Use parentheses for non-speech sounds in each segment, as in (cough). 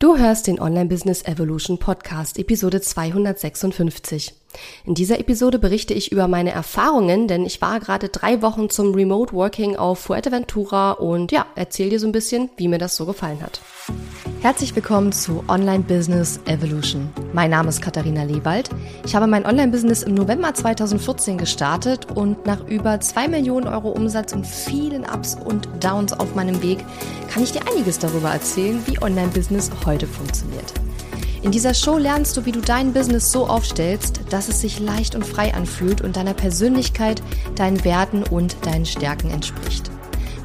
Du hörst den Online Business Evolution Podcast, Episode 256. In dieser Episode berichte ich über meine Erfahrungen, denn ich war gerade drei Wochen zum Remote Working auf Fuerteventura und ja, erzähl dir so ein bisschen, wie mir das so gefallen hat. Herzlich willkommen zu Online Business Evolution. Mein Name ist Katharina Lewald. Ich habe mein Online-Business im November 2014 gestartet und nach über zwei Millionen Euro Umsatz und vielen Ups und Downs auf meinem Weg kann ich dir einiges darüber erzählen, wie Online-Business heute funktioniert. In dieser Show lernst du, wie du dein Business so aufstellst, dass es sich leicht und frei anfühlt und deiner Persönlichkeit, deinen Werten und deinen Stärken entspricht.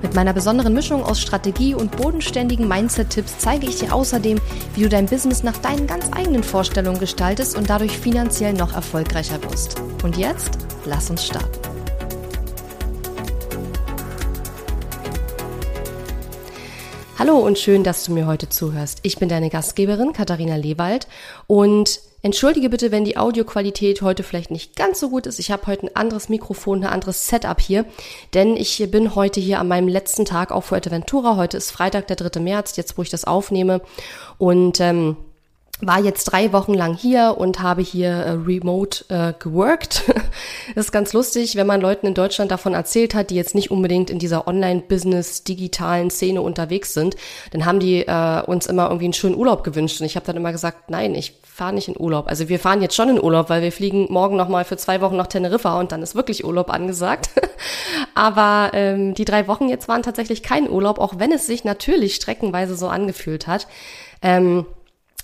Mit meiner besonderen Mischung aus Strategie und bodenständigen Mindset-Tipps zeige ich dir außerdem, wie du dein Business nach deinen ganz eigenen Vorstellungen gestaltest und dadurch finanziell noch erfolgreicher wirst. Und jetzt, lass uns starten. Hallo und schön, dass du mir heute zuhörst. Ich bin deine Gastgeberin Katharina Lewald und Entschuldige bitte, wenn die Audioqualität heute vielleicht nicht ganz so gut ist. Ich habe heute ein anderes Mikrofon, ein anderes Setup hier, denn ich bin heute hier an meinem letzten Tag auf Fuerteventura. Heute ist Freitag, der 3. März, jetzt wo ich das aufnehme. Und ähm, war jetzt drei Wochen lang hier und habe hier äh, remote äh, geworkt. (laughs) das ist ganz lustig, wenn man Leuten in Deutschland davon erzählt hat, die jetzt nicht unbedingt in dieser Online-Business, digitalen Szene unterwegs sind, dann haben die äh, uns immer irgendwie einen schönen Urlaub gewünscht. Und ich habe dann immer gesagt, nein, ich fahre nicht in Urlaub. Also wir fahren jetzt schon in Urlaub, weil wir fliegen morgen nochmal für zwei Wochen nach Teneriffa und dann ist wirklich Urlaub angesagt. (laughs) Aber ähm, die drei Wochen jetzt waren tatsächlich kein Urlaub, auch wenn es sich natürlich streckenweise so angefühlt hat. Ähm,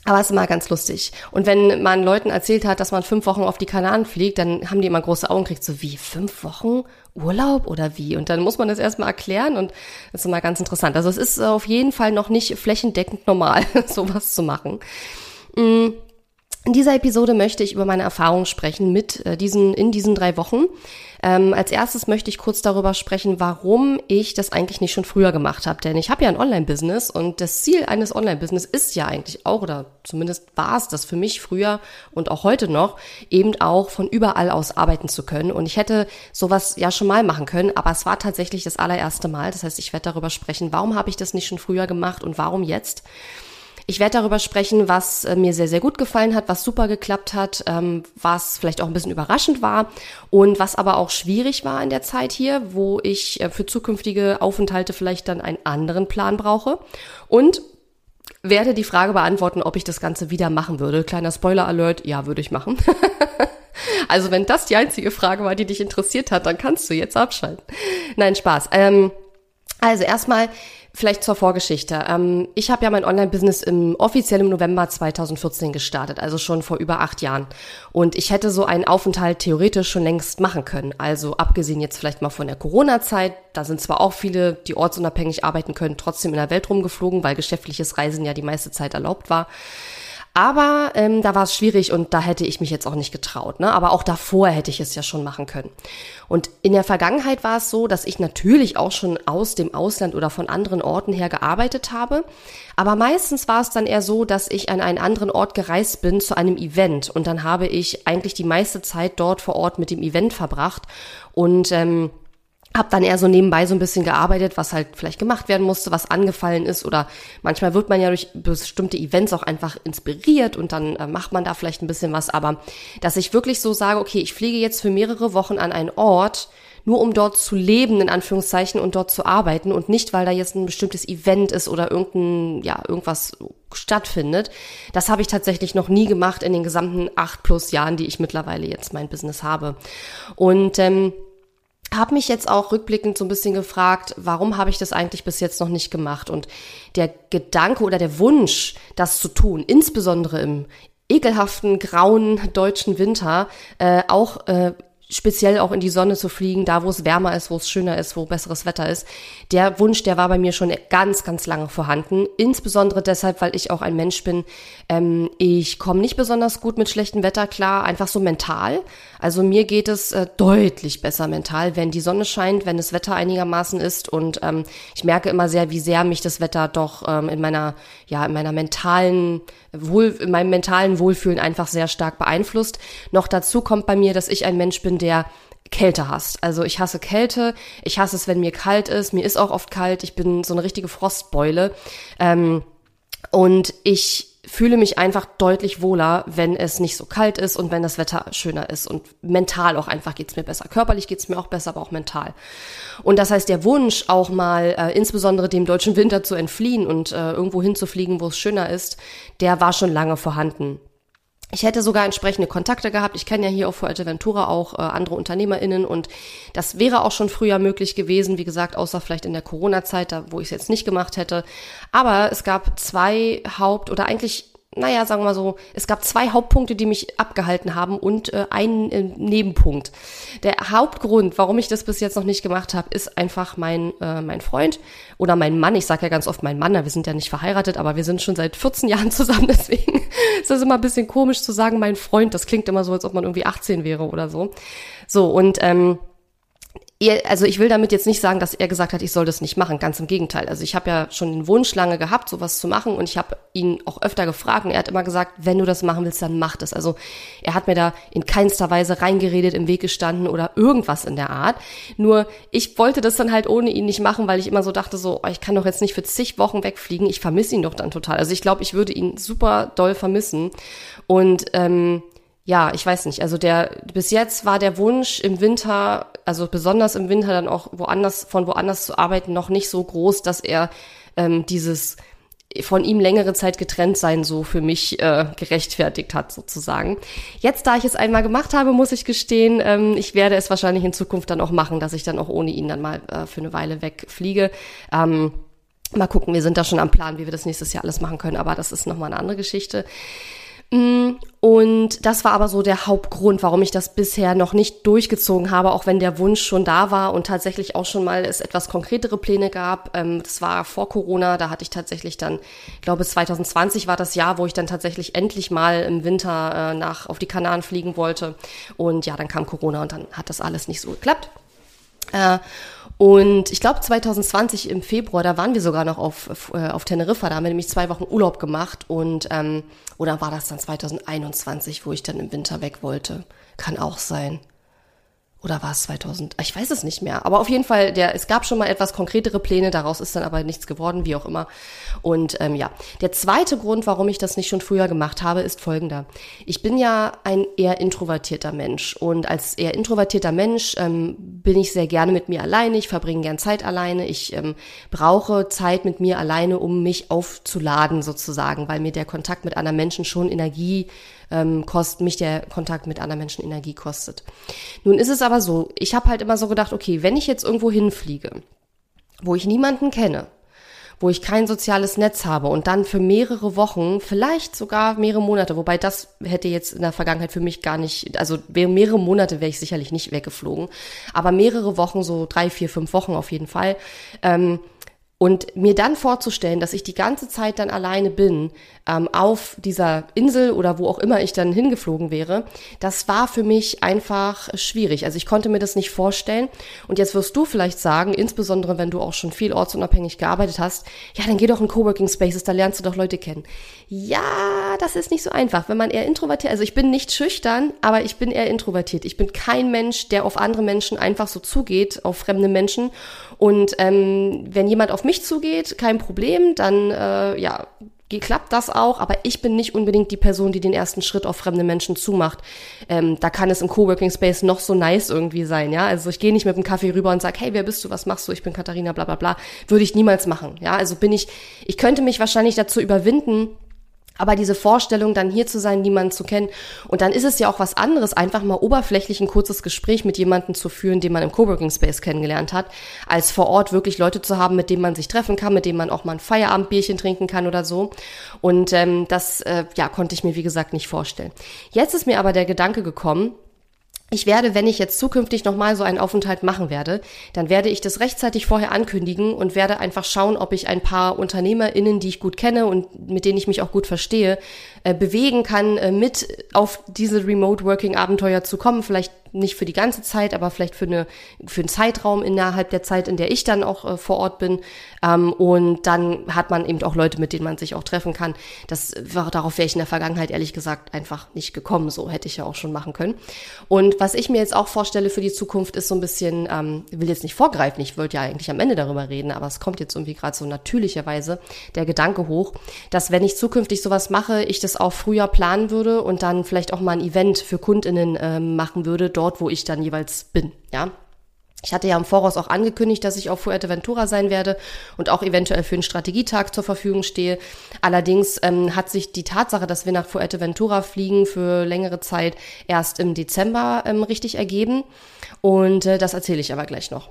aber es ist immer ganz lustig. Und wenn man Leuten erzählt hat, dass man fünf Wochen auf die Kanaren fliegt, dann haben die immer große Augen gekriegt, so wie fünf Wochen Urlaub oder wie? Und dann muss man das erstmal erklären und das ist immer ganz interessant. Also es ist auf jeden Fall noch nicht flächendeckend normal, (laughs) sowas zu machen. Mm. In dieser Episode möchte ich über meine Erfahrungen sprechen mit äh, diesen, in diesen drei Wochen. Ähm, als erstes möchte ich kurz darüber sprechen, warum ich das eigentlich nicht schon früher gemacht habe. Denn ich habe ja ein Online-Business und das Ziel eines Online-Business ist ja eigentlich auch, oder zumindest war es das für mich früher und auch heute noch, eben auch von überall aus arbeiten zu können. Und ich hätte sowas ja schon mal machen können, aber es war tatsächlich das allererste Mal. Das heißt, ich werde darüber sprechen, warum habe ich das nicht schon früher gemacht und warum jetzt. Ich werde darüber sprechen, was äh, mir sehr, sehr gut gefallen hat, was super geklappt hat, ähm, was vielleicht auch ein bisschen überraschend war und was aber auch schwierig war in der Zeit hier, wo ich äh, für zukünftige Aufenthalte vielleicht dann einen anderen Plan brauche. Und werde die Frage beantworten, ob ich das Ganze wieder machen würde. Kleiner Spoiler-Alert, ja, würde ich machen. (laughs) also wenn das die einzige Frage war, die dich interessiert hat, dann kannst du jetzt abschalten. Nein, Spaß. Ähm, also erstmal vielleicht zur Vorgeschichte. Ähm, ich habe ja mein Online-Business im offiziell im November 2014 gestartet, also schon vor über acht Jahren. Und ich hätte so einen Aufenthalt theoretisch schon längst machen können. Also abgesehen jetzt vielleicht mal von der Corona-Zeit, da sind zwar auch viele, die ortsunabhängig arbeiten können, trotzdem in der Welt rumgeflogen, weil geschäftliches Reisen ja die meiste Zeit erlaubt war. Aber ähm, da war es schwierig und da hätte ich mich jetzt auch nicht getraut. Ne? Aber auch davor hätte ich es ja schon machen können. Und in der Vergangenheit war es so, dass ich natürlich auch schon aus dem Ausland oder von anderen Orten her gearbeitet habe. Aber meistens war es dann eher so, dass ich an einen anderen Ort gereist bin zu einem Event. Und dann habe ich eigentlich die meiste Zeit dort vor Ort mit dem Event verbracht. Und ähm, hab dann eher so nebenbei so ein bisschen gearbeitet, was halt vielleicht gemacht werden musste, was angefallen ist oder manchmal wird man ja durch bestimmte Events auch einfach inspiriert und dann äh, macht man da vielleicht ein bisschen was, aber dass ich wirklich so sage, okay, ich fliege jetzt für mehrere Wochen an einen Ort, nur um dort zu leben, in Anführungszeichen, und dort zu arbeiten und nicht, weil da jetzt ein bestimmtes Event ist oder irgendein, ja, irgendwas stattfindet. Das habe ich tatsächlich noch nie gemacht in den gesamten acht plus Jahren, die ich mittlerweile jetzt mein Business habe. Und ähm, habe mich jetzt auch rückblickend so ein bisschen gefragt, warum habe ich das eigentlich bis jetzt noch nicht gemacht? Und der Gedanke oder der Wunsch, das zu tun, insbesondere im ekelhaften, grauen deutschen Winter, äh, auch äh, speziell auch in die Sonne zu fliegen, da wo es wärmer ist, wo es schöner ist, wo besseres Wetter ist. Der Wunsch, der war bei mir schon ganz, ganz lange vorhanden. Insbesondere deshalb, weil ich auch ein Mensch bin. Ähm, ich komme nicht besonders gut mit schlechtem Wetter klar, einfach so mental. Also mir geht es äh, deutlich besser mental, wenn die Sonne scheint, wenn das Wetter einigermaßen ist. Und ähm, ich merke immer sehr, wie sehr mich das Wetter doch ähm, in meiner, ja, in meiner mentalen Wohl, in meinem mentalen Wohlfühlen einfach sehr stark beeinflusst. Noch dazu kommt bei mir, dass ich ein Mensch bin, der Kälte hasst. Also ich hasse Kälte, ich hasse es, wenn mir kalt ist, mir ist auch oft kalt, ich bin so eine richtige Frostbeule. Ähm, Und ich fühle mich einfach deutlich wohler, wenn es nicht so kalt ist und wenn das Wetter schöner ist. Und mental auch einfach geht's mir besser. Körperlich geht's mir auch besser, aber auch mental. Und das heißt, der Wunsch, auch mal äh, insbesondere dem deutschen Winter zu entfliehen und äh, irgendwo hinzufliegen, wo es schöner ist, der war schon lange vorhanden. Ich hätte sogar entsprechende Kontakte gehabt. Ich kenne ja hier auf Fuerteventura auch äh, andere UnternehmerInnen und das wäre auch schon früher möglich gewesen, wie gesagt, außer vielleicht in der Corona-Zeit, da wo ich es jetzt nicht gemacht hätte. Aber es gab zwei Haupt- oder eigentlich naja, sagen wir mal so, es gab zwei Hauptpunkte, die mich abgehalten haben und äh, einen äh, Nebenpunkt. Der Hauptgrund, warum ich das bis jetzt noch nicht gemacht habe, ist einfach mein, äh, mein Freund oder mein Mann. Ich sage ja ganz oft mein Mann, wir sind ja nicht verheiratet, aber wir sind schon seit 14 (laughs) Jahren zusammen, deswegen (laughs) ist das immer ein bisschen komisch zu sagen, mein Freund. Das klingt immer so, als ob man irgendwie 18 wäre oder so. So, und ähm, also ich will damit jetzt nicht sagen, dass er gesagt hat, ich soll das nicht machen. Ganz im Gegenteil. Also ich habe ja schon den Wunsch lange gehabt, sowas zu machen und ich habe ihn auch öfter gefragt und er hat immer gesagt, wenn du das machen willst, dann mach das. Also er hat mir da in keinster Weise reingeredet, im Weg gestanden oder irgendwas in der Art. Nur ich wollte das dann halt ohne ihn nicht machen, weil ich immer so dachte, so, oh, ich kann doch jetzt nicht für zig Wochen wegfliegen. Ich vermisse ihn doch dann total. Also ich glaube, ich würde ihn super doll vermissen und ähm, ja, ich weiß nicht. Also der bis jetzt war der Wunsch im Winter, also besonders im Winter dann auch woanders von woanders zu arbeiten, noch nicht so groß, dass er ähm, dieses von ihm längere Zeit getrennt sein so für mich äh, gerechtfertigt hat sozusagen. Jetzt, da ich es einmal gemacht habe, muss ich gestehen, ähm, ich werde es wahrscheinlich in Zukunft dann auch machen, dass ich dann auch ohne ihn dann mal äh, für eine Weile wegfliege. Ähm, mal gucken, wir sind da schon am Plan, wie wir das nächstes Jahr alles machen können, aber das ist nochmal eine andere Geschichte. Mm, und das war aber so der Hauptgrund, warum ich das bisher noch nicht durchgezogen habe, auch wenn der Wunsch schon da war und tatsächlich auch schon mal es etwas konkretere Pläne gab. Ähm, das war vor Corona, da hatte ich tatsächlich dann, ich glaube 2020 war das Jahr, wo ich dann tatsächlich endlich mal im Winter äh, nach auf die Kanaren fliegen wollte. Und ja, dann kam Corona und dann hat das alles nicht so geklappt. Äh, und ich glaube 2020 im Februar, da waren wir sogar noch auf, äh, auf Teneriffa, da haben wir nämlich zwei Wochen Urlaub gemacht und ähm, oder war das dann 2021, wo ich dann im Winter weg wollte? Kann auch sein. Oder war es 2000? Ich weiß es nicht mehr. Aber auf jeden Fall, der, es gab schon mal etwas konkretere Pläne, daraus ist dann aber nichts geworden, wie auch immer. Und ähm, ja, der zweite Grund, warum ich das nicht schon früher gemacht habe, ist folgender. Ich bin ja ein eher introvertierter Mensch. Und als eher introvertierter Mensch ähm, bin ich sehr gerne mit mir alleine. Ich verbringe gern Zeit alleine. Ich ähm, brauche Zeit mit mir alleine, um mich aufzuladen sozusagen, weil mir der Kontakt mit anderen Menschen schon Energie ähm, kostet, mich der Kontakt mit anderen Menschen Energie kostet. Nun ist es aber so, ich habe halt immer so gedacht, okay, wenn ich jetzt irgendwo hinfliege, wo ich niemanden kenne, wo ich kein soziales Netz habe und dann für mehrere Wochen, vielleicht sogar mehrere Monate, wobei das hätte jetzt in der Vergangenheit für mich gar nicht, also mehrere Monate wäre ich sicherlich nicht weggeflogen, aber mehrere Wochen, so drei, vier, fünf Wochen auf jeden Fall, ähm, und mir dann vorzustellen, dass ich die ganze Zeit dann alleine bin ähm, auf dieser Insel oder wo auch immer ich dann hingeflogen wäre, das war für mich einfach schwierig. Also ich konnte mir das nicht vorstellen. Und jetzt wirst du vielleicht sagen, insbesondere wenn du auch schon viel ortsunabhängig gearbeitet hast, ja, dann geh doch in Coworking Spaces, da lernst du doch Leute kennen. Ja, das ist nicht so einfach. Wenn man eher introvertiert, also ich bin nicht schüchtern, aber ich bin eher introvertiert. Ich bin kein Mensch, der auf andere Menschen einfach so zugeht, auf fremde Menschen. Und ähm, wenn jemand auf mich zugeht, kein Problem, dann äh, ja, klappt das auch, aber ich bin nicht unbedingt die Person, die den ersten Schritt auf fremde Menschen zumacht. Ähm, da kann es im Coworking Space noch so nice irgendwie sein, ja. Also ich gehe nicht mit dem Kaffee rüber und sag, hey, wer bist du, was machst du? Ich bin Katharina, bla bla bla. Würde ich niemals machen, ja. Also bin ich, ich könnte mich wahrscheinlich dazu überwinden, aber diese Vorstellung, dann hier zu sein, niemanden zu kennen. Und dann ist es ja auch was anderes, einfach mal oberflächlich ein kurzes Gespräch mit jemandem zu führen, den man im Coworking Space kennengelernt hat, als vor Ort wirklich Leute zu haben, mit denen man sich treffen kann, mit denen man auch mal ein Feierabendbierchen trinken kann oder so. Und ähm, das äh, ja, konnte ich mir, wie gesagt, nicht vorstellen. Jetzt ist mir aber der Gedanke gekommen, ich werde, wenn ich jetzt zukünftig nochmal so einen Aufenthalt machen werde, dann werde ich das rechtzeitig vorher ankündigen und werde einfach schauen, ob ich ein paar UnternehmerInnen, die ich gut kenne und mit denen ich mich auch gut verstehe, äh, bewegen kann, äh, mit auf diese Remote Working Abenteuer zu kommen. Vielleicht nicht für die ganze Zeit, aber vielleicht für, eine, für einen Zeitraum innerhalb der Zeit, in der ich dann auch äh, vor Ort bin. Ähm, und dann hat man eben auch Leute, mit denen man sich auch treffen kann. Das war, darauf wäre ich in der Vergangenheit ehrlich gesagt einfach nicht gekommen. So hätte ich ja auch schon machen können. Und Was ich mir jetzt auch vorstelle für die Zukunft ist so ein bisschen, ähm, will jetzt nicht vorgreifen, ich wollte ja eigentlich am Ende darüber reden, aber es kommt jetzt irgendwie gerade so natürlicherweise der Gedanke hoch, dass wenn ich zukünftig sowas mache, ich das auch früher planen würde und dann vielleicht auch mal ein Event für KundInnen ähm, machen würde, dort, wo ich dann jeweils bin, ja. Ich hatte ja im Voraus auch angekündigt, dass ich auf Fuerteventura sein werde und auch eventuell für einen Strategietag zur Verfügung stehe. Allerdings ähm, hat sich die Tatsache, dass wir nach Fuerteventura fliegen für längere Zeit erst im Dezember ähm, richtig ergeben. Und äh, das erzähle ich aber gleich noch.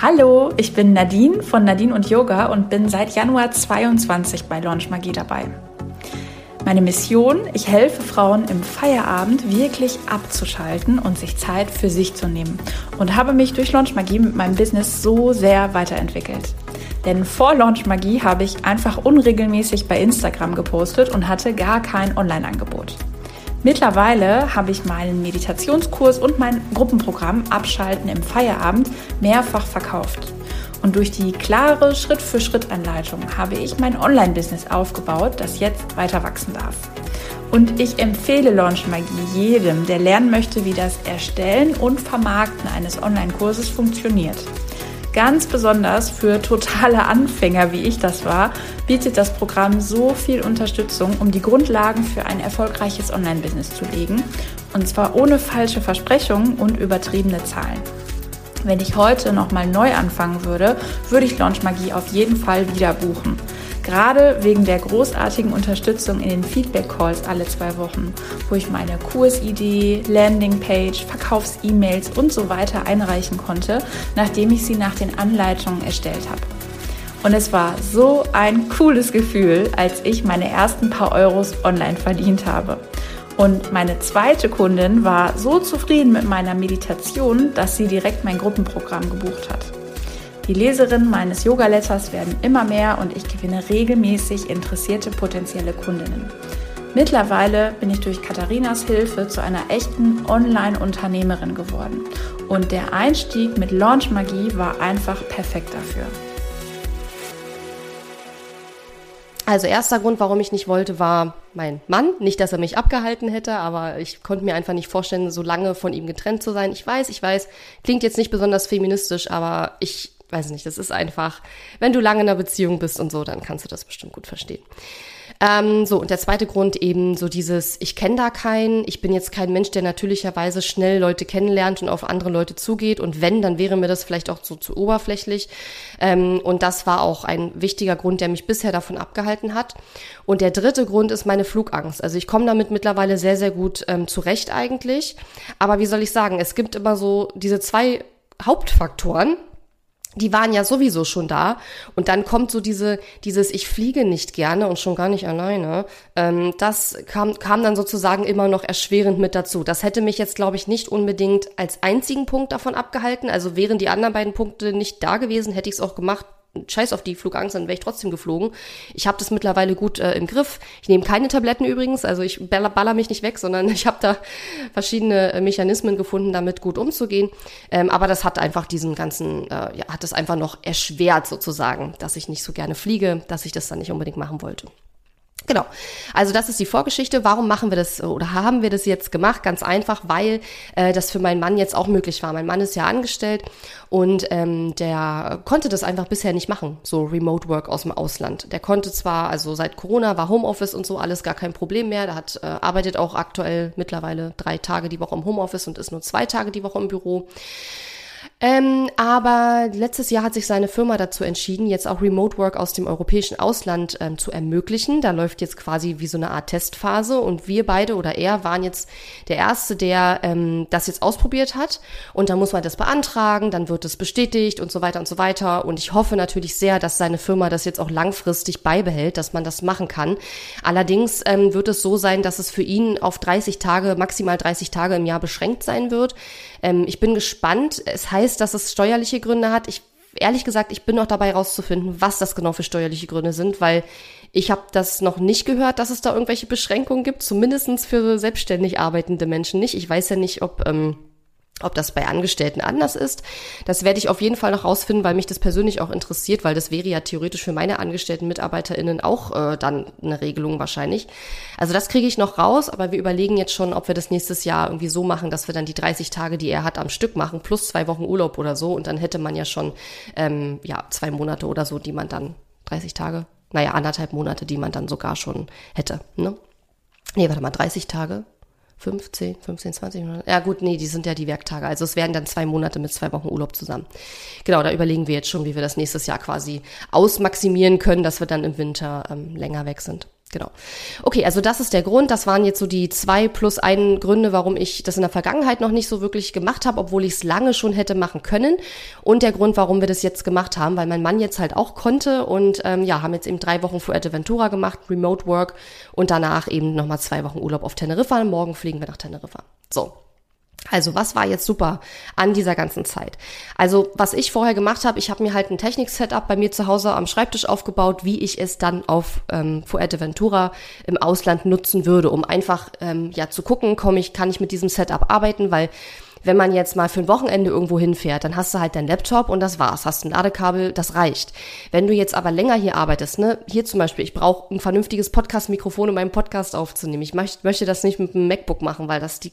Hallo, ich bin Nadine von Nadine und Yoga und bin seit Januar 22 bei Launch Magie dabei. Meine Mission, ich helfe Frauen im Feierabend wirklich abzuschalten und sich Zeit für sich zu nehmen und habe mich durch Launch Magie mit meinem Business so sehr weiterentwickelt. Denn vor Launch Magie habe ich einfach unregelmäßig bei Instagram gepostet und hatte gar kein Online-Angebot. Mittlerweile habe ich meinen Meditationskurs und mein Gruppenprogramm Abschalten im Feierabend mehrfach verkauft. Und durch die klare Schritt-für-Schritt-Anleitung habe ich mein Online-Business aufgebaut, das jetzt weiter wachsen darf. Und ich empfehle Launch Magie jedem, der lernen möchte, wie das Erstellen und Vermarkten eines Online-Kurses funktioniert. Ganz besonders für totale Anfänger, wie ich das war, bietet das Programm so viel Unterstützung, um die Grundlagen für ein erfolgreiches Online-Business zu legen. Und zwar ohne falsche Versprechungen und übertriebene Zahlen. Wenn ich heute nochmal neu anfangen würde, würde ich Launch Magie auf jeden Fall wieder buchen. Gerade wegen der großartigen Unterstützung in den Feedback-Calls alle zwei Wochen, wo ich meine Kursidee, Landingpage, Verkaufs-E-Mails und so weiter einreichen konnte, nachdem ich sie nach den Anleitungen erstellt habe. Und es war so ein cooles Gefühl, als ich meine ersten paar Euros online verdient habe. Und meine zweite Kundin war so zufrieden mit meiner Meditation, dass sie direkt mein Gruppenprogramm gebucht hat. Die Leserinnen meines Yoga-Letters werden immer mehr und ich gewinne regelmäßig interessierte potenzielle Kundinnen. Mittlerweile bin ich durch Katharinas Hilfe zu einer echten Online-Unternehmerin geworden. Und der Einstieg mit Launch Magie war einfach perfekt dafür. Also erster Grund, warum ich nicht wollte, war mein Mann. Nicht, dass er mich abgehalten hätte, aber ich konnte mir einfach nicht vorstellen, so lange von ihm getrennt zu sein. Ich weiß, ich weiß, klingt jetzt nicht besonders feministisch, aber ich weiß nicht, das ist einfach, wenn du lange in einer Beziehung bist und so, dann kannst du das bestimmt gut verstehen. Ähm, so, und der zweite Grund eben so dieses, ich kenne da keinen, ich bin jetzt kein Mensch, der natürlicherweise schnell Leute kennenlernt und auf andere Leute zugeht. Und wenn, dann wäre mir das vielleicht auch so zu oberflächlich. Ähm, und das war auch ein wichtiger Grund, der mich bisher davon abgehalten hat. Und der dritte Grund ist meine Flugangst. Also ich komme damit mittlerweile sehr, sehr gut ähm, zurecht eigentlich. Aber wie soll ich sagen, es gibt immer so diese zwei Hauptfaktoren, die waren ja sowieso schon da. Und dann kommt so diese, dieses Ich fliege nicht gerne und schon gar nicht alleine. Ähm, das kam, kam dann sozusagen immer noch erschwerend mit dazu. Das hätte mich jetzt, glaube ich, nicht unbedingt als einzigen Punkt davon abgehalten. Also wären die anderen beiden Punkte nicht da gewesen, hätte ich es auch gemacht scheiß auf die Flugangst, dann wäre ich trotzdem geflogen. Ich habe das mittlerweile gut äh, im Griff. Ich nehme keine Tabletten übrigens, also ich baller, baller mich nicht weg, sondern (laughs) ich habe da verschiedene äh, Mechanismen gefunden, damit gut umzugehen. Ähm, aber das hat einfach diesen ganzen, äh, ja, hat es einfach noch erschwert sozusagen, dass ich nicht so gerne fliege, dass ich das dann nicht unbedingt machen wollte. Genau. Also das ist die Vorgeschichte. Warum machen wir das oder haben wir das jetzt gemacht? Ganz einfach, weil äh, das für meinen Mann jetzt auch möglich war. Mein Mann ist ja angestellt und ähm, der konnte das einfach bisher nicht machen, so Remote Work aus dem Ausland. Der konnte zwar, also seit Corona war Homeoffice und so alles gar kein Problem mehr. Der hat äh, arbeitet auch aktuell mittlerweile drei Tage die Woche im Homeoffice und ist nur zwei Tage die Woche im Büro. Ähm, aber letztes Jahr hat sich seine Firma dazu entschieden, jetzt auch Remote Work aus dem europäischen Ausland ähm, zu ermöglichen. Da läuft jetzt quasi wie so eine Art Testphase und wir beide oder er waren jetzt der Erste, der ähm, das jetzt ausprobiert hat. Und dann muss man das beantragen, dann wird es bestätigt und so weiter und so weiter. Und ich hoffe natürlich sehr, dass seine Firma das jetzt auch langfristig beibehält, dass man das machen kann. Allerdings ähm, wird es so sein, dass es für ihn auf 30 Tage, maximal 30 Tage im Jahr beschränkt sein wird. Ähm, ich bin gespannt. Es heißt, dass es steuerliche Gründe hat. Ich ehrlich gesagt, ich bin noch dabei rauszufinden, was das genau für steuerliche Gründe sind, weil ich habe das noch nicht gehört, dass es da irgendwelche Beschränkungen gibt, zumindestens für selbstständig arbeitende Menschen nicht. Ich weiß ja nicht, ob ähm, Ob das bei Angestellten anders ist, das werde ich auf jeden Fall noch rausfinden, weil mich das persönlich auch interessiert, weil das wäre ja theoretisch für meine angestellten MitarbeiterInnen auch äh, dann eine Regelung wahrscheinlich. Also das kriege ich noch raus, aber wir überlegen jetzt schon, ob wir das nächstes Jahr irgendwie so machen, dass wir dann die 30 Tage, die er hat, am Stück machen, plus zwei Wochen Urlaub oder so. Und dann hätte man ja schon ähm, ja zwei Monate oder so, die man dann 30 Tage, naja, anderthalb Monate, die man dann sogar schon hätte. Ne? Nee, warte mal, 30 Tage. 15, 15, 20 Monate. Ja gut, nee, die sind ja die Werktage. Also es werden dann zwei Monate mit zwei Wochen Urlaub zusammen. Genau, da überlegen wir jetzt schon, wie wir das nächstes Jahr quasi ausmaximieren können, dass wir dann im Winter ähm, länger weg sind. Genau. Okay, also das ist der Grund. Das waren jetzt so die zwei plus einen Gründe, warum ich das in der Vergangenheit noch nicht so wirklich gemacht habe, obwohl ich es lange schon hätte machen können. Und der Grund, warum wir das jetzt gemacht haben, weil mein Mann jetzt halt auch konnte und ähm, ja, haben jetzt eben drei Wochen Fuerteventura gemacht, Remote Work und danach eben nochmal zwei Wochen Urlaub auf Teneriffa. Morgen fliegen wir nach Teneriffa. So, also was war jetzt super an dieser ganzen Zeit? Also was ich vorher gemacht habe, ich habe mir halt ein Technik-Setup bei mir zu Hause am Schreibtisch aufgebaut, wie ich es dann auf ähm, Fuerteventura im Ausland nutzen würde, um einfach ähm, ja zu gucken, komme ich, kann ich mit diesem Setup arbeiten, weil wenn man jetzt mal für ein Wochenende irgendwo hinfährt, dann hast du halt deinen Laptop und das war's. Hast ein Ladekabel, das reicht. Wenn du jetzt aber länger hier arbeitest, ne, hier zum Beispiel, ich brauche ein vernünftiges Podcast-Mikrofon, um meinen Podcast aufzunehmen. Ich möcht, möchte das nicht mit einem MacBook machen, weil das die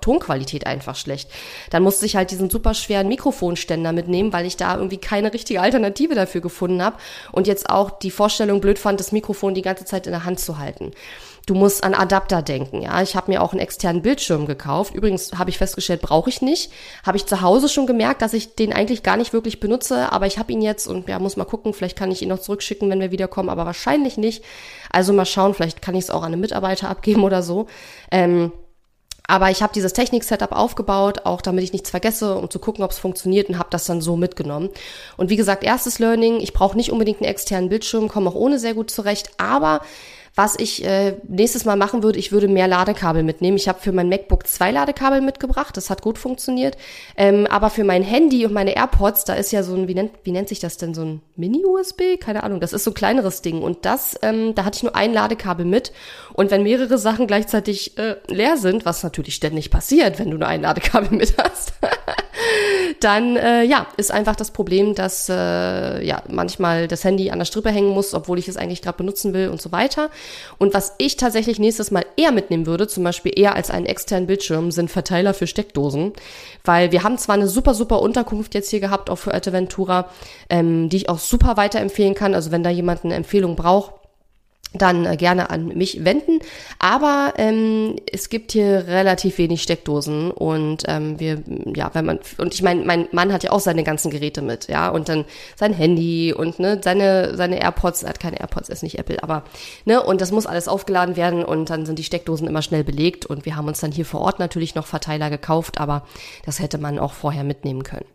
Tonqualität einfach schlecht. Dann musste ich halt diesen super schweren Mikrofonständer mitnehmen, weil ich da irgendwie keine richtige Alternative dafür gefunden habe und jetzt auch die Vorstellung blöd fand, das Mikrofon die ganze Zeit in der Hand zu halten. Du musst an Adapter denken. Ja, ich habe mir auch einen externen Bildschirm gekauft. Übrigens habe ich festgestellt, brauche ich nicht. Habe ich zu Hause schon gemerkt, dass ich den eigentlich gar nicht wirklich benutze, aber ich habe ihn jetzt und ja, muss mal gucken, vielleicht kann ich ihn noch zurückschicken, wenn wir wiederkommen, aber wahrscheinlich nicht. Also mal schauen, vielleicht kann ich es auch an einen Mitarbeiter (laughs) abgeben oder so. Ähm, aber ich habe dieses Technik-Setup aufgebaut, auch damit ich nichts vergesse, um zu gucken, ob es funktioniert und habe das dann so mitgenommen. Und wie gesagt, erstes Learning, ich brauche nicht unbedingt einen externen Bildschirm, komme auch ohne sehr gut zurecht, aber was ich äh, nächstes Mal machen würde, ich würde mehr Ladekabel mitnehmen. Ich habe für mein MacBook zwei Ladekabel mitgebracht, das hat gut funktioniert. Ähm, aber für mein Handy und meine AirPods, da ist ja so ein, wie nennt, wie nennt sich das denn, so ein Mini-USB? Keine Ahnung, das ist so ein kleineres Ding. Und das, ähm, da hatte ich nur ein Ladekabel mit. Und wenn mehrere Sachen gleichzeitig äh, leer sind, was natürlich ständig passiert, wenn du nur ein Ladekabel mit hast, (laughs) dann äh, ja, ist einfach das Problem, dass äh, ja manchmal das Handy an der Strippe hängen muss, obwohl ich es eigentlich gerade benutzen will und so weiter. Und was ich tatsächlich nächstes Mal eher mitnehmen würde, zum Beispiel eher als einen externen Bildschirm, sind Verteiler für Steckdosen, weil wir haben zwar eine super super Unterkunft jetzt hier gehabt auf Fuerteventura, ähm, die ich auch super weiterempfehlen kann. Also wenn da jemand eine Empfehlung braucht dann äh, gerne an mich wenden. Aber ähm, es gibt hier relativ wenig Steckdosen und ähm, wir, ja, wenn man und ich meine, mein Mann hat ja auch seine ganzen Geräte mit, ja, und dann sein Handy und ne, seine seine AirPods, er hat keine AirPods, ist nicht Apple, aber ne, und das muss alles aufgeladen werden und dann sind die Steckdosen immer schnell belegt und wir haben uns dann hier vor Ort natürlich noch Verteiler gekauft, aber das hätte man auch vorher mitnehmen können.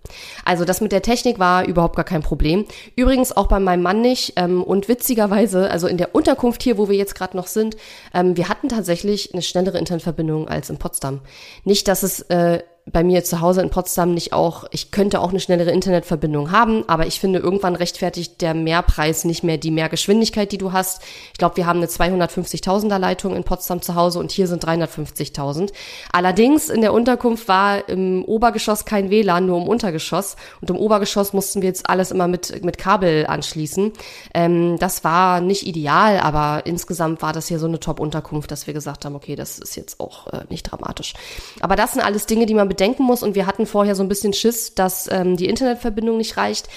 Also das mit der Technik war überhaupt gar kein Problem. Übrigens auch bei meinem Mann nicht ähm, und witzigerweise, also in der Unterkunft Unterkunft hier, wo wir jetzt gerade noch sind, ähm, wir hatten tatsächlich eine schnellere Internetverbindung als in Potsdam. Nicht, dass es äh, bei mir zu Hause in Potsdam nicht auch, ich könnte auch eine schnellere Internetverbindung haben, aber ich finde, irgendwann rechtfertigt der Mehrpreis nicht mehr die Mehrgeschwindigkeit, die du hast. Ich glaube, wir haben eine 250.000er Leitung in Potsdam zu Hause und hier sind 350.000. Allerdings in der Unterkunft war im Obergeschoss kein WLAN, nur im Untergeschoss. Und im Obergeschoss mussten wir jetzt alles immer mit, mit Kabel anschließen. Ähm, das war nicht ideal, aber insgesamt war das hier so eine Top-Unterkunft, dass wir gesagt haben, okay, das ist jetzt auch äh, nicht dramatisch. Aber das sind alles Dinge, die man bedenken muss. Und wir hatten vorher so ein bisschen Schiss, dass ähm, die Internetverbindung nicht reicht.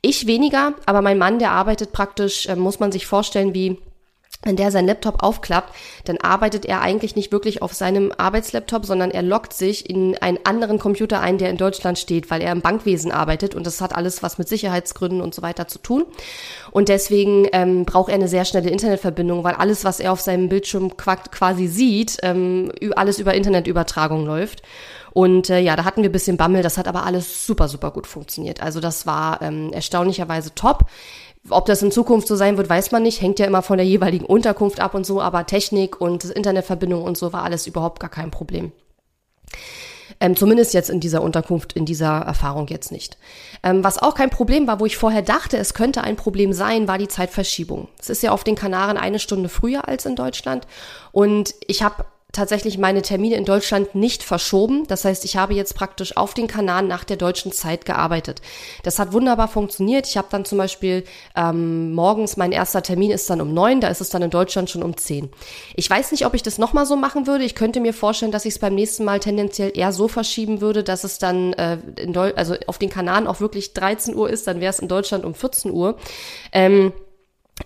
Ich weniger, aber mein Mann, der arbeitet praktisch, äh, muss man sich vorstellen, wie wenn der sein Laptop aufklappt, dann arbeitet er eigentlich nicht wirklich auf seinem Arbeitslaptop, sondern er loggt sich in einen anderen Computer ein, der in Deutschland steht, weil er im Bankwesen arbeitet und das hat alles was mit Sicherheitsgründen und so weiter zu tun. Und deswegen ähm, braucht er eine sehr schnelle Internetverbindung, weil alles, was er auf seinem Bildschirm quasi sieht, ähm, alles über Internetübertragung läuft. Und äh, ja, da hatten wir bisschen Bammel, das hat aber alles super, super gut funktioniert. Also das war ähm, erstaunlicherweise top. Ob das in Zukunft so sein wird, weiß man nicht. Hängt ja immer von der jeweiligen Unterkunft ab und so, aber Technik und Internetverbindung und so war alles überhaupt gar kein Problem. Ähm, zumindest jetzt in dieser Unterkunft, in dieser Erfahrung jetzt nicht. Ähm, was auch kein Problem war, wo ich vorher dachte, es könnte ein Problem sein, war die Zeitverschiebung. Es ist ja auf den Kanaren eine Stunde früher als in Deutschland. Und ich habe tatsächlich meine Termine in Deutschland nicht verschoben. Das heißt, ich habe jetzt praktisch auf den Kanal nach der deutschen Zeit gearbeitet. Das hat wunderbar funktioniert. Ich habe dann zum Beispiel ähm, morgens, mein erster Termin ist dann um neun, da ist es dann in Deutschland schon um zehn. Ich weiß nicht, ob ich das nochmal so machen würde. Ich könnte mir vorstellen, dass ich es beim nächsten Mal tendenziell eher so verschieben würde, dass es dann äh, in Deu also auf den Kanaren auch wirklich 13 Uhr ist, dann wäre es in Deutschland um 14 Uhr. Ähm,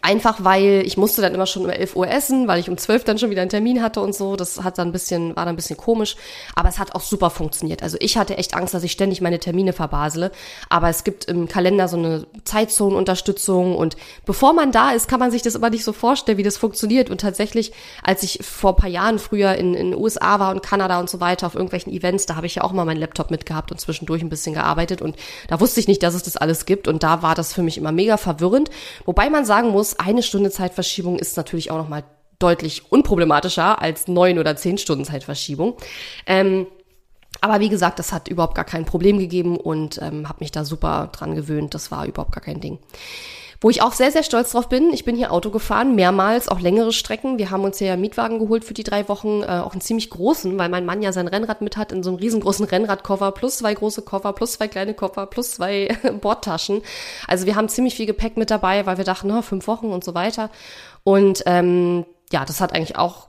Einfach weil ich musste dann immer schon um 11 Uhr essen, weil ich um 12 dann schon wieder einen Termin hatte und so. Das hat dann ein bisschen, war dann ein bisschen komisch. Aber es hat auch super funktioniert. Also ich hatte echt Angst, dass ich ständig meine Termine verbasele. Aber es gibt im Kalender so eine Zeitzonenunterstützung. Und bevor man da ist, kann man sich das immer nicht so vorstellen, wie das funktioniert. Und tatsächlich, als ich vor ein paar Jahren früher in, in den USA war und Kanada und so weiter auf irgendwelchen Events, da habe ich ja auch mal meinen Laptop mitgehabt und zwischendurch ein bisschen gearbeitet. Und da wusste ich nicht, dass es das alles gibt. Und da war das für mich immer mega verwirrend. Wobei man sagen muss, Plus eine Stunde Zeitverschiebung ist natürlich auch nochmal deutlich unproblematischer als neun oder zehn Stunden Zeitverschiebung. Ähm, aber wie gesagt, das hat überhaupt gar kein Problem gegeben und ähm, habe mich da super dran gewöhnt. Das war überhaupt gar kein Ding. Wo ich auch sehr, sehr stolz drauf bin, ich bin hier Auto gefahren, mehrmals, auch längere Strecken. Wir haben uns hier ja Mietwagen geholt für die drei Wochen, äh, auch einen ziemlich großen, weil mein Mann ja sein Rennrad mit hat, in so einem riesengroßen Rennradkoffer, plus zwei große Koffer, plus zwei kleine Koffer, plus zwei (laughs) Bordtaschen. Also wir haben ziemlich viel Gepäck mit dabei, weil wir dachten, na, fünf Wochen und so weiter. Und ähm, ja, das hat eigentlich auch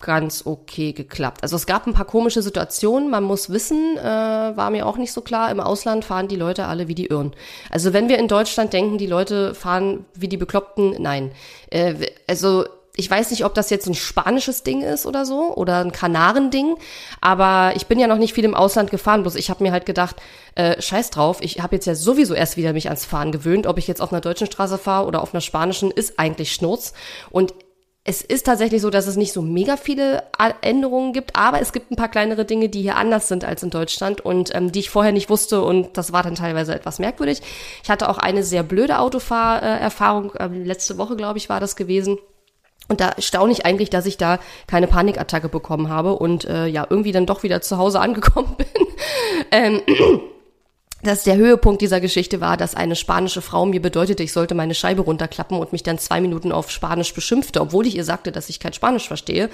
ganz okay geklappt. Also es gab ein paar komische Situationen. Man muss wissen, äh, war mir auch nicht so klar. Im Ausland fahren die Leute alle wie die Irren. Also wenn wir in Deutschland denken, die Leute fahren wie die Bekloppten, nein. Äh, also ich weiß nicht, ob das jetzt ein spanisches Ding ist oder so oder ein Kanarending, aber ich bin ja noch nicht viel im Ausland gefahren, bloß ich habe mir halt gedacht, äh, scheiß drauf, ich habe jetzt ja sowieso erst wieder mich ans Fahren gewöhnt, ob ich jetzt auf einer deutschen Straße fahre oder auf einer spanischen, ist eigentlich Schnurz und es ist tatsächlich so, dass es nicht so mega viele Änderungen gibt, aber es gibt ein paar kleinere Dinge, die hier anders sind als in Deutschland und ähm, die ich vorher nicht wusste und das war dann teilweise etwas merkwürdig. Ich hatte auch eine sehr blöde Autofahrerfahrung, ähm, letzte Woche glaube ich war das gewesen. Und da staune ich eigentlich, dass ich da keine Panikattacke bekommen habe und äh, ja, irgendwie dann doch wieder zu Hause (laughs) angekommen bin. ähm, dass der Höhepunkt dieser Geschichte war, dass eine spanische Frau mir bedeutete, ich sollte meine Scheibe runterklappen und mich dann zwei Minuten auf Spanisch beschimpfte, obwohl ich ihr sagte, dass ich kein Spanisch verstehe,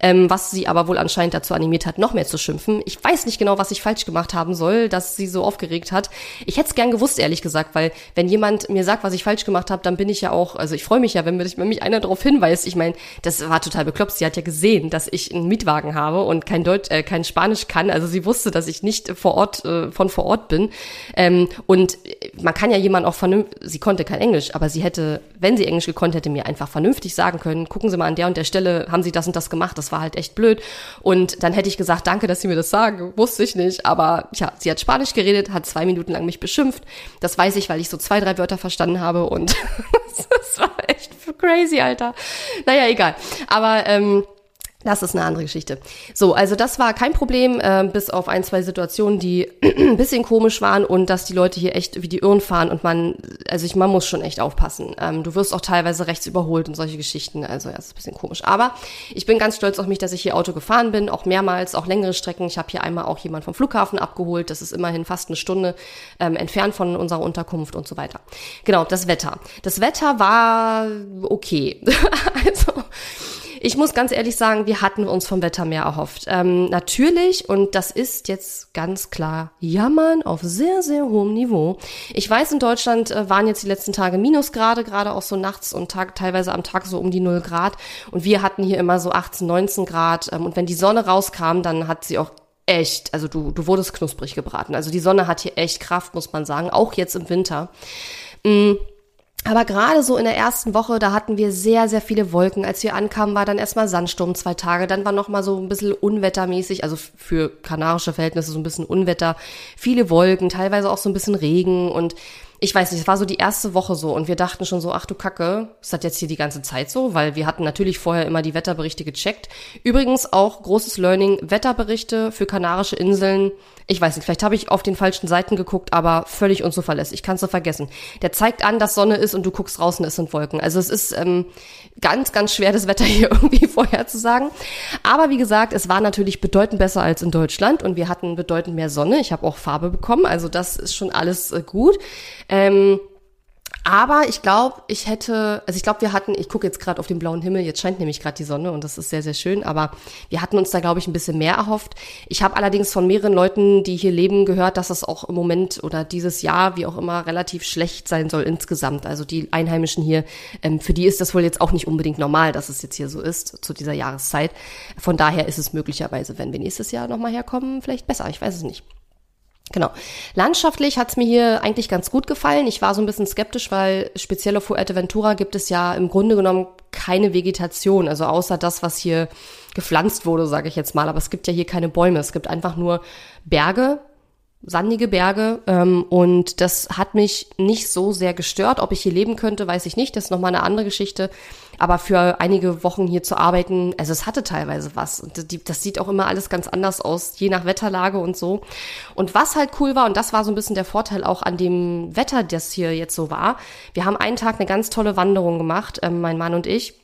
ähm, was sie aber wohl anscheinend dazu animiert hat, noch mehr zu schimpfen. Ich weiß nicht genau, was ich falsch gemacht haben soll, dass sie so aufgeregt hat. Ich hätte es gern gewusst, ehrlich gesagt, weil wenn jemand mir sagt, was ich falsch gemacht habe, dann bin ich ja auch, also ich freue mich ja, wenn mich, wenn mich einer darauf hinweist. Ich meine, das war total bekloppt. Sie hat ja gesehen, dass ich einen Mietwagen habe und kein Deutsch, äh, kein Spanisch kann. Also sie wusste, dass ich nicht vor Ort äh, von vor Ort bin. Ähm, und man kann ja jemand auch vernünftig, sie konnte kein Englisch, aber sie hätte, wenn sie Englisch gekonnt hätte, mir einfach vernünftig sagen können, gucken Sie mal an der und der Stelle, haben Sie das und das gemacht, das war halt echt blöd. Und dann hätte ich gesagt, danke, dass Sie mir das sagen, wusste ich nicht, aber ja, sie hat Spanisch geredet, hat zwei Minuten lang mich beschimpft. Das weiß ich, weil ich so zwei, drei Wörter verstanden habe und (laughs) das war echt crazy, Alter. Naja, egal. Aber ähm, das ist eine andere Geschichte. So, also das war kein Problem, äh, bis auf ein, zwei Situationen, die (clears throat) ein bisschen komisch waren und dass die Leute hier echt wie die Irren fahren und man, also ich, man muss schon echt aufpassen. Ähm, du wirst auch teilweise rechts überholt und solche Geschichten, also ja, das ist ein bisschen komisch. Aber ich bin ganz stolz auf mich, dass ich hier Auto gefahren bin, auch mehrmals, auch längere Strecken. Ich habe hier einmal auch jemand vom Flughafen abgeholt, das ist immerhin fast eine Stunde ähm, entfernt von unserer Unterkunft und so weiter. Genau, das Wetter. Das Wetter war okay. (laughs) also ich muss ganz ehrlich sagen, wir hatten uns vom Wetter mehr erhofft. Ähm, natürlich, und das ist jetzt ganz klar Jammern auf sehr, sehr hohem Niveau. Ich weiß, in Deutschland äh, waren jetzt die letzten Tage Minusgrade, gerade auch so nachts und Tag, teilweise am Tag so um die 0 Grad. Und wir hatten hier immer so 18, 19 Grad. Ähm, und wenn die Sonne rauskam, dann hat sie auch echt, also du, du wurdest knusprig gebraten. Also die Sonne hat hier echt Kraft, muss man sagen, auch jetzt im Winter. Mm. Aber gerade so in der ersten Woche, da hatten wir sehr, sehr viele Wolken. Als wir ankamen, war dann erstmal Sandsturm zwei Tage. Dann war noch mal so ein bisschen unwettermäßig, also für kanarische Verhältnisse so ein bisschen Unwetter. Viele Wolken, teilweise auch so ein bisschen Regen und ich weiß nicht, es war so die erste Woche so und wir dachten schon so, ach du Kacke, ist das jetzt hier die ganze Zeit so? Weil wir hatten natürlich vorher immer die Wetterberichte gecheckt. Übrigens auch großes Learning, Wetterberichte für Kanarische Inseln. Ich weiß nicht, vielleicht habe ich auf den falschen Seiten geguckt, aber völlig unzuverlässig. Kannst du vergessen. Der zeigt an, dass Sonne ist und du guckst draußen, es sind Wolken. Also es ist ähm, ganz, ganz schwer, das Wetter (laughs) hier irgendwie vorherzusagen. Aber wie gesagt, es war natürlich bedeutend besser als in Deutschland und wir hatten bedeutend mehr Sonne. Ich habe auch Farbe bekommen, also das ist schon alles äh, gut. Ähm, Aber ich glaube, ich hätte, also ich glaube, wir hatten, ich gucke jetzt gerade auf den blauen Himmel, jetzt scheint nämlich gerade die Sonne und das ist sehr, sehr schön, aber wir hatten uns da, glaube ich, ein bisschen mehr erhofft. Ich habe allerdings von mehreren Leuten, die hier leben, gehört, dass es auch im Moment oder dieses Jahr, wie auch immer, relativ schlecht sein soll insgesamt. Also die Einheimischen hier, ähm, für die ist das wohl jetzt auch nicht unbedingt normal, dass es jetzt hier so ist zu dieser Jahreszeit. Von daher ist es möglicherweise, wenn wir nächstes Jahr nochmal herkommen, vielleicht besser. Ich weiß es nicht. Genau. Landschaftlich hat's mir hier eigentlich ganz gut gefallen. Ich war so ein bisschen skeptisch, weil speziell auf Fuerteventura gibt es ja im Grunde genommen keine Vegetation, also außer das, was hier gepflanzt wurde, sage ich jetzt mal. Aber es gibt ja hier keine Bäume. Es gibt einfach nur Berge, sandige Berge ähm, und das hat mich nicht so sehr gestört. Ob ich hier leben könnte, weiß ich nicht. Das ist nochmal eine andere Geschichte. Aber für einige Wochen hier zu arbeiten, also es hatte teilweise was. Und die, das sieht auch immer alles ganz anders aus, je nach Wetterlage und so. Und was halt cool war, und das war so ein bisschen der Vorteil auch an dem Wetter, das hier jetzt so war, wir haben einen Tag eine ganz tolle Wanderung gemacht, ähm, mein Mann und ich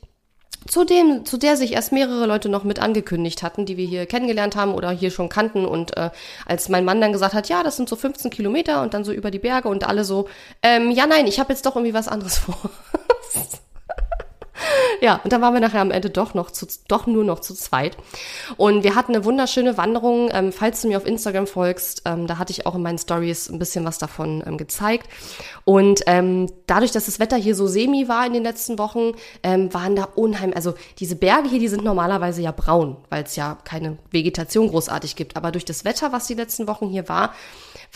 zu dem, zu der sich erst mehrere Leute noch mit angekündigt hatten, die wir hier kennengelernt haben oder hier schon kannten. Und äh, als mein Mann dann gesagt hat, ja, das sind so 15 Kilometer und dann so über die Berge und alle so, ähm, ja, nein, ich habe jetzt doch irgendwie was anderes vor. (laughs) ja, und dann waren wir nachher am Ende doch noch zu, doch nur noch zu zweit. Und wir hatten eine wunderschöne Wanderung. Ähm, falls du mir auf Instagram folgst, ähm, da hatte ich auch in meinen Stories ein bisschen was davon ähm, gezeigt. Und ähm, dadurch, dass das Wetter hier so semi war in den letzten Wochen, ähm, waren da unheimlich, also diese Berge hier, die sind normalerweise ja braun, weil es ja keine Vegetation großartig gibt. Aber durch das Wetter, was die letzten Wochen hier war,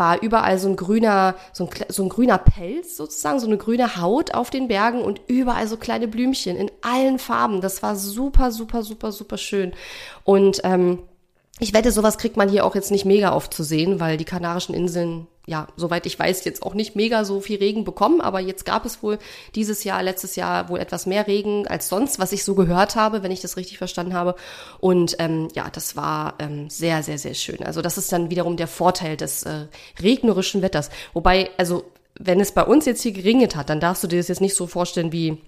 war überall so ein grüner, so ein, so ein grüner Pelz sozusagen, so eine grüne Haut auf den Bergen und überall so kleine Blümchen in allen Farben. Das war super, super, super, super schön. Und ähm, ich wette, sowas kriegt man hier auch jetzt nicht mega oft zu sehen, weil die Kanarischen Inseln, ja, soweit ich weiß, jetzt auch nicht mega so viel Regen bekommen. Aber jetzt gab es wohl dieses Jahr, letztes Jahr wohl etwas mehr Regen als sonst, was ich so gehört habe, wenn ich das richtig verstanden habe. Und ähm, ja, das war ähm, sehr, sehr, sehr schön. Also das ist dann wiederum der Vorteil des äh, regnerischen Wetters. Wobei, also wenn es bei uns jetzt hier geregnet hat, dann darfst du dir das jetzt nicht so vorstellen wie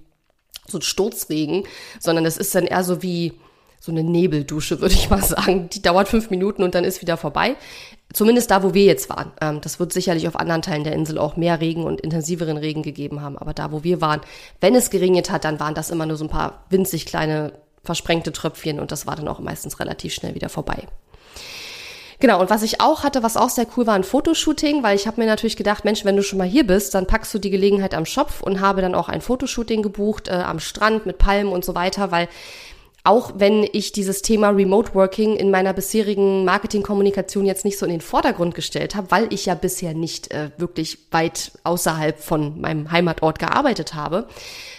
so ein Sturzregen, sondern es ist dann eher so wie so eine Nebeldusche, würde ich mal sagen. Die dauert fünf Minuten und dann ist wieder vorbei. Zumindest da, wo wir jetzt waren. Ähm, das wird sicherlich auf anderen Teilen der Insel auch mehr Regen und intensiveren Regen gegeben haben. Aber da, wo wir waren, wenn es geregnet hat, dann waren das immer nur so ein paar winzig kleine versprengte Tröpfchen und das war dann auch meistens relativ schnell wieder vorbei. Genau, und was ich auch hatte, was auch sehr cool war, ein Fotoshooting, weil ich habe mir natürlich gedacht, Mensch, wenn du schon mal hier bist, dann packst du die Gelegenheit am Schopf und habe dann auch ein Fotoshooting gebucht äh, am Strand mit Palmen und so weiter, weil auch wenn ich dieses Thema Remote Working in meiner bisherigen Marketingkommunikation jetzt nicht so in den Vordergrund gestellt habe, weil ich ja bisher nicht äh, wirklich weit außerhalb von meinem Heimatort gearbeitet habe.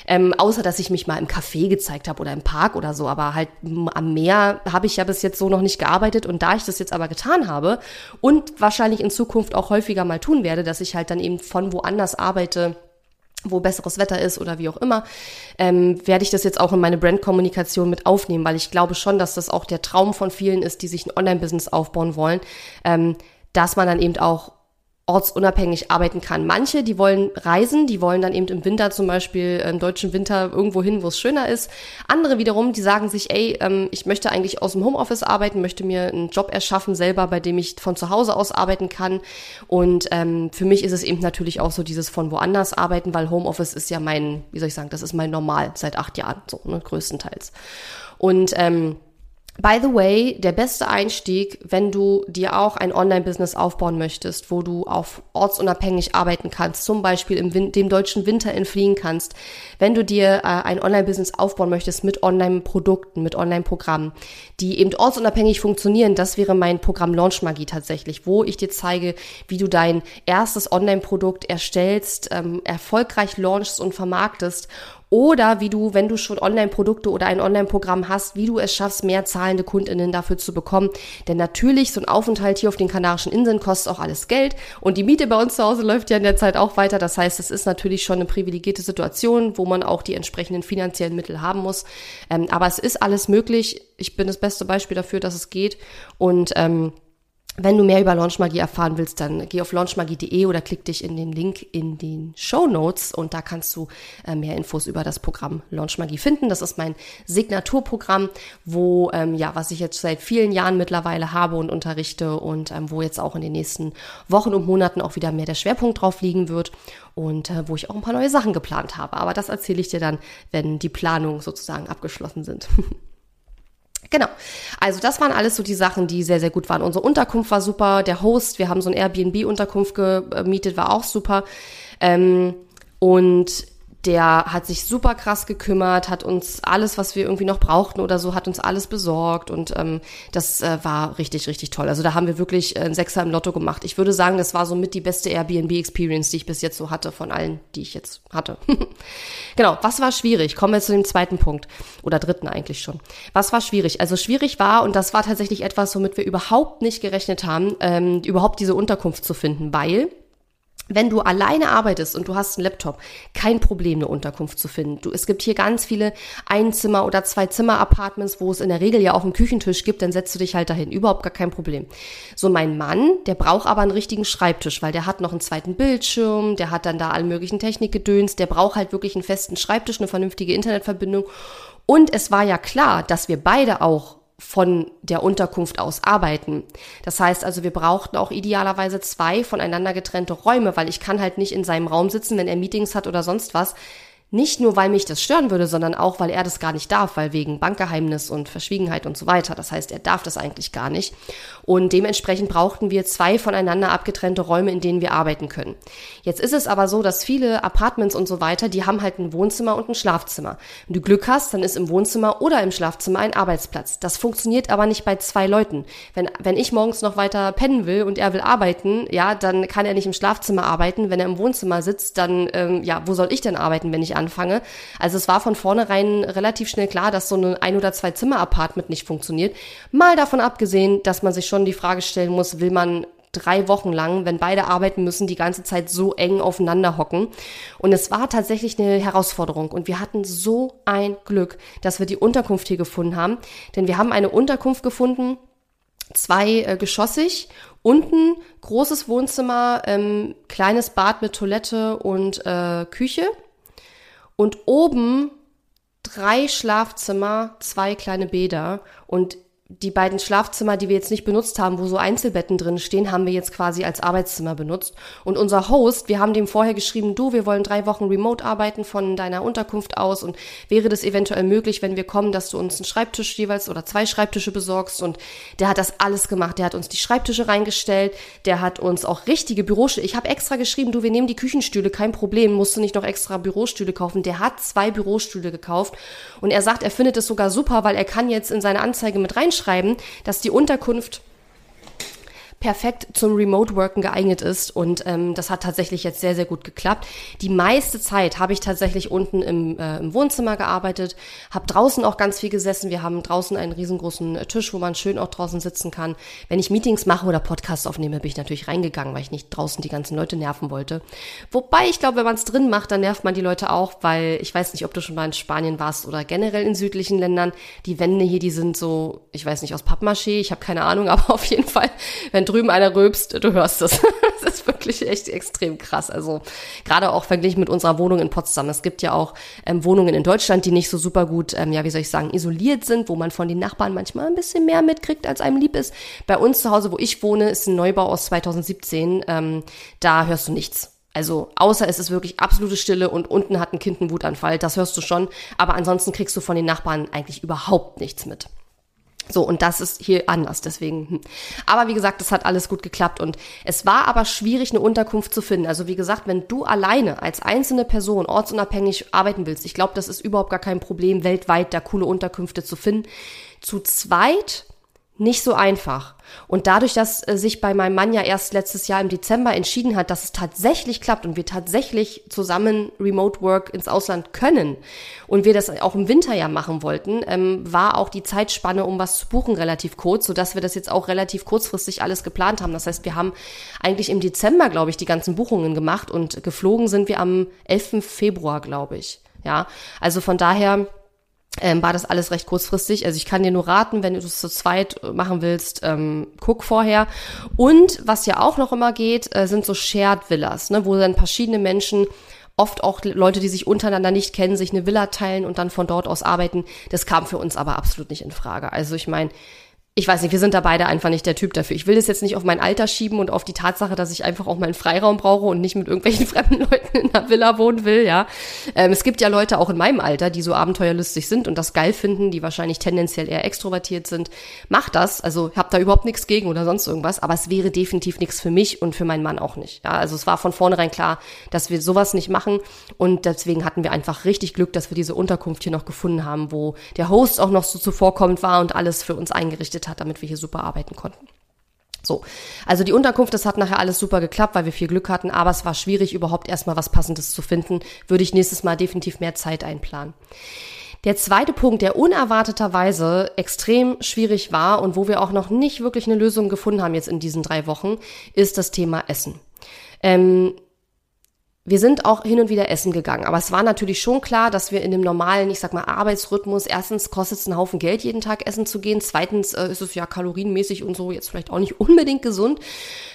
Ähm, außer dass ich mich mal im Café gezeigt habe oder im Park oder so, aber halt am Meer habe ich ja bis jetzt so noch nicht gearbeitet und da ich das jetzt aber getan habe und wahrscheinlich in Zukunft auch häufiger mal tun werde, dass ich halt dann eben von woanders arbeite, wo besseres Wetter ist oder wie auch immer, ähm, werde ich das jetzt auch in meine Brandkommunikation mit aufnehmen, weil ich glaube schon, dass das auch der Traum von vielen ist, die sich ein Online-Business aufbauen wollen, ähm, dass man dann eben auch ortsunabhängig arbeiten kann. Manche, die wollen reisen, die wollen dann eben im Winter zum Beispiel im deutschen Winter irgendwo hin, wo es schöner ist. Andere wiederum, die sagen sich, ey, ähm, ich möchte eigentlich aus dem Homeoffice arbeiten, möchte mir einen Job erschaffen selber, bei dem ich von zu Hause aus arbeiten kann. Und ähm, für mich ist es eben natürlich auch so dieses von woanders arbeiten, weil Homeoffice ist ja mein, wie soll ich sagen, das ist mein Normal seit acht Jahren, so ne, größtenteils. Und ähm, By the way, der beste Einstieg, wenn du dir auch ein Online-Business aufbauen möchtest, wo du auf ortsunabhängig arbeiten kannst, zum Beispiel im Win dem deutschen Winter entfliehen kannst, wenn du dir äh, ein Online-Business aufbauen möchtest mit Online-Produkten, mit Online-Programmen, die eben ortsunabhängig funktionieren, das wäre mein Programm Launch Magie tatsächlich, wo ich dir zeige, wie du dein erstes Online-Produkt erstellst, ähm, erfolgreich launchst und vermarktest oder wie du, wenn du schon Online-Produkte oder ein Online-Programm hast, wie du es schaffst, mehr zahlende KundInnen dafür zu bekommen. Denn natürlich, so ein Aufenthalt hier auf den Kanarischen Inseln kostet auch alles Geld. Und die Miete bei uns zu Hause läuft ja in der Zeit auch weiter. Das heißt, es ist natürlich schon eine privilegierte Situation, wo man auch die entsprechenden finanziellen Mittel haben muss. Ähm, aber es ist alles möglich. Ich bin das beste Beispiel dafür, dass es geht. Und ähm, wenn du mehr über Launchmagie erfahren willst, dann geh auf launchmagie.de oder klick dich in den Link in den Show Notes und da kannst du äh, mehr Infos über das Programm Launchmagie finden. Das ist mein Signaturprogramm, wo ähm, ja, was ich jetzt seit vielen Jahren mittlerweile habe und unterrichte und ähm, wo jetzt auch in den nächsten Wochen und Monaten auch wieder mehr der Schwerpunkt drauf liegen wird und äh, wo ich auch ein paar neue Sachen geplant habe. Aber das erzähle ich dir dann, wenn die Planungen sozusagen abgeschlossen sind. (laughs) Genau. Also das waren alles so die Sachen, die sehr, sehr gut waren. Unsere Unterkunft war super. Der Host, wir haben so ein Airbnb-Unterkunft gemietet, war auch super. Ähm, und der hat sich super krass gekümmert, hat uns alles, was wir irgendwie noch brauchten oder so, hat uns alles besorgt und ähm, das äh, war richtig, richtig toll. Also da haben wir wirklich äh, einen Sechser im Lotto gemacht. Ich würde sagen, das war so mit die beste Airbnb-Experience, die ich bis jetzt so hatte, von allen, die ich jetzt hatte. (laughs) genau, was war schwierig? Kommen wir zu dem zweiten Punkt oder dritten eigentlich schon. Was war schwierig? Also schwierig war, und das war tatsächlich etwas, womit wir überhaupt nicht gerechnet haben, ähm, überhaupt diese Unterkunft zu finden, weil wenn du alleine arbeitest und du hast einen Laptop, kein Problem, eine Unterkunft zu finden. Du, es gibt hier ganz viele Einzimmer- oder Zwei-Zimmer-Apartments, wo es in der Regel ja auch einen Küchentisch gibt, dann setzt du dich halt dahin. Überhaupt gar kein Problem. So, mein Mann, der braucht aber einen richtigen Schreibtisch, weil der hat noch einen zweiten Bildschirm, der hat dann da alle möglichen Technikgedöns, der braucht halt wirklich einen festen Schreibtisch, eine vernünftige Internetverbindung. Und es war ja klar, dass wir beide auch von der Unterkunft aus arbeiten. Das heißt also, wir brauchten auch idealerweise zwei voneinander getrennte Räume, weil ich kann halt nicht in seinem Raum sitzen, wenn er Meetings hat oder sonst was. Nicht nur, weil mich das stören würde, sondern auch, weil er das gar nicht darf, weil wegen Bankgeheimnis und Verschwiegenheit und so weiter. Das heißt, er darf das eigentlich gar nicht. Und dementsprechend brauchten wir zwei voneinander abgetrennte Räume, in denen wir arbeiten können. Jetzt ist es aber so, dass viele Apartments und so weiter, die haben halt ein Wohnzimmer und ein Schlafzimmer. Wenn du Glück hast, dann ist im Wohnzimmer oder im Schlafzimmer ein Arbeitsplatz. Das funktioniert aber nicht bei zwei Leuten. Wenn, wenn ich morgens noch weiter pennen will und er will arbeiten, ja, dann kann er nicht im Schlafzimmer arbeiten. Wenn er im Wohnzimmer sitzt, dann, ähm, ja, wo soll ich denn arbeiten, wenn ich anfange. Also es war von vornherein relativ schnell klar, dass so ein ein- oder zwei Zimmer-Apartment nicht funktioniert. Mal davon abgesehen, dass man sich schon die Frage stellen muss, will man drei Wochen lang, wenn beide arbeiten müssen, die ganze Zeit so eng aufeinander hocken. Und es war tatsächlich eine Herausforderung. Und wir hatten so ein Glück, dass wir die Unterkunft hier gefunden haben. Denn wir haben eine Unterkunft gefunden, zwei äh, geschossig, unten großes Wohnzimmer, ähm, kleines Bad mit Toilette und äh, Küche und oben drei Schlafzimmer, zwei kleine Bäder. Und die beiden Schlafzimmer, die wir jetzt nicht benutzt haben, wo so Einzelbetten drin stehen, haben wir jetzt quasi als Arbeitszimmer benutzt. Und unser Host, wir haben dem vorher geschrieben, du, wir wollen drei Wochen remote arbeiten von deiner Unterkunft aus und wäre das eventuell möglich, wenn wir kommen, dass du uns einen Schreibtisch jeweils oder zwei Schreibtische besorgst. Und der hat das alles gemacht. Der hat uns die Schreibtische reingestellt, der hat uns auch richtige Bürostühle. Ich habe extra geschrieben, du, wir nehmen die Küchenstühle, kein Problem, musst du nicht noch extra Bürostühle kaufen. Der hat zwei Bürostühle gekauft und er sagt, er findet es sogar super, weil er kann jetzt in seine Anzeige mit reinschreiben, reinschreiben, dass die Unterkunft perfekt zum Remote-Worken geeignet ist und ähm, das hat tatsächlich jetzt sehr, sehr gut geklappt. Die meiste Zeit habe ich tatsächlich unten im, äh, im Wohnzimmer gearbeitet, habe draußen auch ganz viel gesessen. Wir haben draußen einen riesengroßen äh, Tisch, wo man schön auch draußen sitzen kann. Wenn ich Meetings mache oder Podcasts aufnehme, bin ich natürlich reingegangen, weil ich nicht draußen die ganzen Leute nerven wollte. Wobei ich glaube, wenn man es drin macht, dann nervt man die Leute auch, weil ich weiß nicht, ob du schon mal in Spanien warst oder generell in südlichen Ländern. Die Wände hier, die sind so, ich weiß nicht, aus Pappmaché, ich habe keine Ahnung, (laughs) aber auf jeden Fall, wenn drüben einer rülpst, du hörst es. (laughs) das ist wirklich echt extrem krass. Also gerade auch verglichen mit unserer Wohnung in Potsdam. Es gibt ja auch ähm, Wohnungen in Deutschland, die nicht so super gut, ähm, ja, wie soll ich sagen, isoliert sind, wo man von den Nachbarn manchmal ein bisschen mehr mitkriegt, als einem lieb ist. Bei uns zu Hause, wo ich wohne, ist ein Neubau aus 2017. Ähm, da hörst du nichts. Also außer es ist wirklich absolute Stille und unten hat ein Kind einen Wutanfall, das hörst du schon. Aber ansonsten kriegst du von den Nachbarn eigentlich überhaupt nichts mit. So, und das ist hier anders, deswegen. Hm. Aber wie gesagt, das hat alles gut geklappt und es war aber schwierig, eine Unterkunft zu finden. Also wie gesagt, wenn du alleine als einzelne Person ortsunabhängig arbeiten willst, ich glaube, das ist überhaupt gar kein Problem, weltweit da coole Unterkünfte zu finden. Zu zweit nicht so einfach. Und dadurch, dass äh, sich bei meinem Mann ja erst letztes Jahr im Dezember entschieden hat, dass es tatsächlich klappt und wir tatsächlich zusammen Remote Work ins Ausland können und wir das auch im Winter ja machen wollten, ähm, war auch die Zeitspanne, um was zu buchen, relativ kurz, sodass wir das jetzt auch relativ kurzfristig alles geplant haben. Das heißt, wir haben eigentlich im Dezember, glaube ich, die ganzen Buchungen gemacht und geflogen sind wir am 11. Februar, glaube ich. Ja, also von daher ähm, war das alles recht kurzfristig. Also ich kann dir nur raten, wenn du es zu zweit machen willst, ähm, guck vorher. Und was ja auch noch immer geht, äh, sind so Shared Villas, ne, wo dann verschiedene Menschen oft auch Leute, die sich untereinander nicht kennen, sich eine Villa teilen und dann von dort aus arbeiten. Das kam für uns aber absolut nicht in Frage. Also ich meine, ich weiß nicht, wir sind da beide einfach nicht der Typ dafür. Ich will das jetzt nicht auf mein Alter schieben und auf die Tatsache, dass ich einfach auch meinen Freiraum brauche und nicht mit irgendwelchen (laughs) fremden Leuten in einer Villa wohnen will, ja. Ähm, es gibt ja Leute auch in meinem Alter, die so abenteuerlustig sind und das geil finden, die wahrscheinlich tendenziell eher extrovertiert sind. Mach das, also hab da überhaupt nichts gegen oder sonst irgendwas, aber es wäre definitiv nichts für mich und für meinen Mann auch nicht. Ja, also es war von vornherein klar, dass wir sowas nicht machen und deswegen hatten wir einfach richtig Glück, dass wir diese Unterkunft hier noch gefunden haben, wo der Host auch noch so zuvorkommend war und alles für uns eingerichtet hat, damit wir hier super arbeiten konnten. So, also die Unterkunft, das hat nachher alles super geklappt, weil wir viel Glück hatten, aber es war schwierig, überhaupt erstmal was Passendes zu finden. Würde ich nächstes Mal definitiv mehr Zeit einplanen. Der zweite Punkt, der unerwarteterweise extrem schwierig war und wo wir auch noch nicht wirklich eine Lösung gefunden haben jetzt in diesen drei Wochen, ist das Thema Essen. Ähm, wir sind auch hin und wieder essen gegangen, aber es war natürlich schon klar, dass wir in dem normalen, ich sag mal, Arbeitsrhythmus, erstens kostet es einen Haufen Geld, jeden Tag essen zu gehen, zweitens äh, ist es ja kalorienmäßig und so jetzt vielleicht auch nicht (laughs) unbedingt gesund.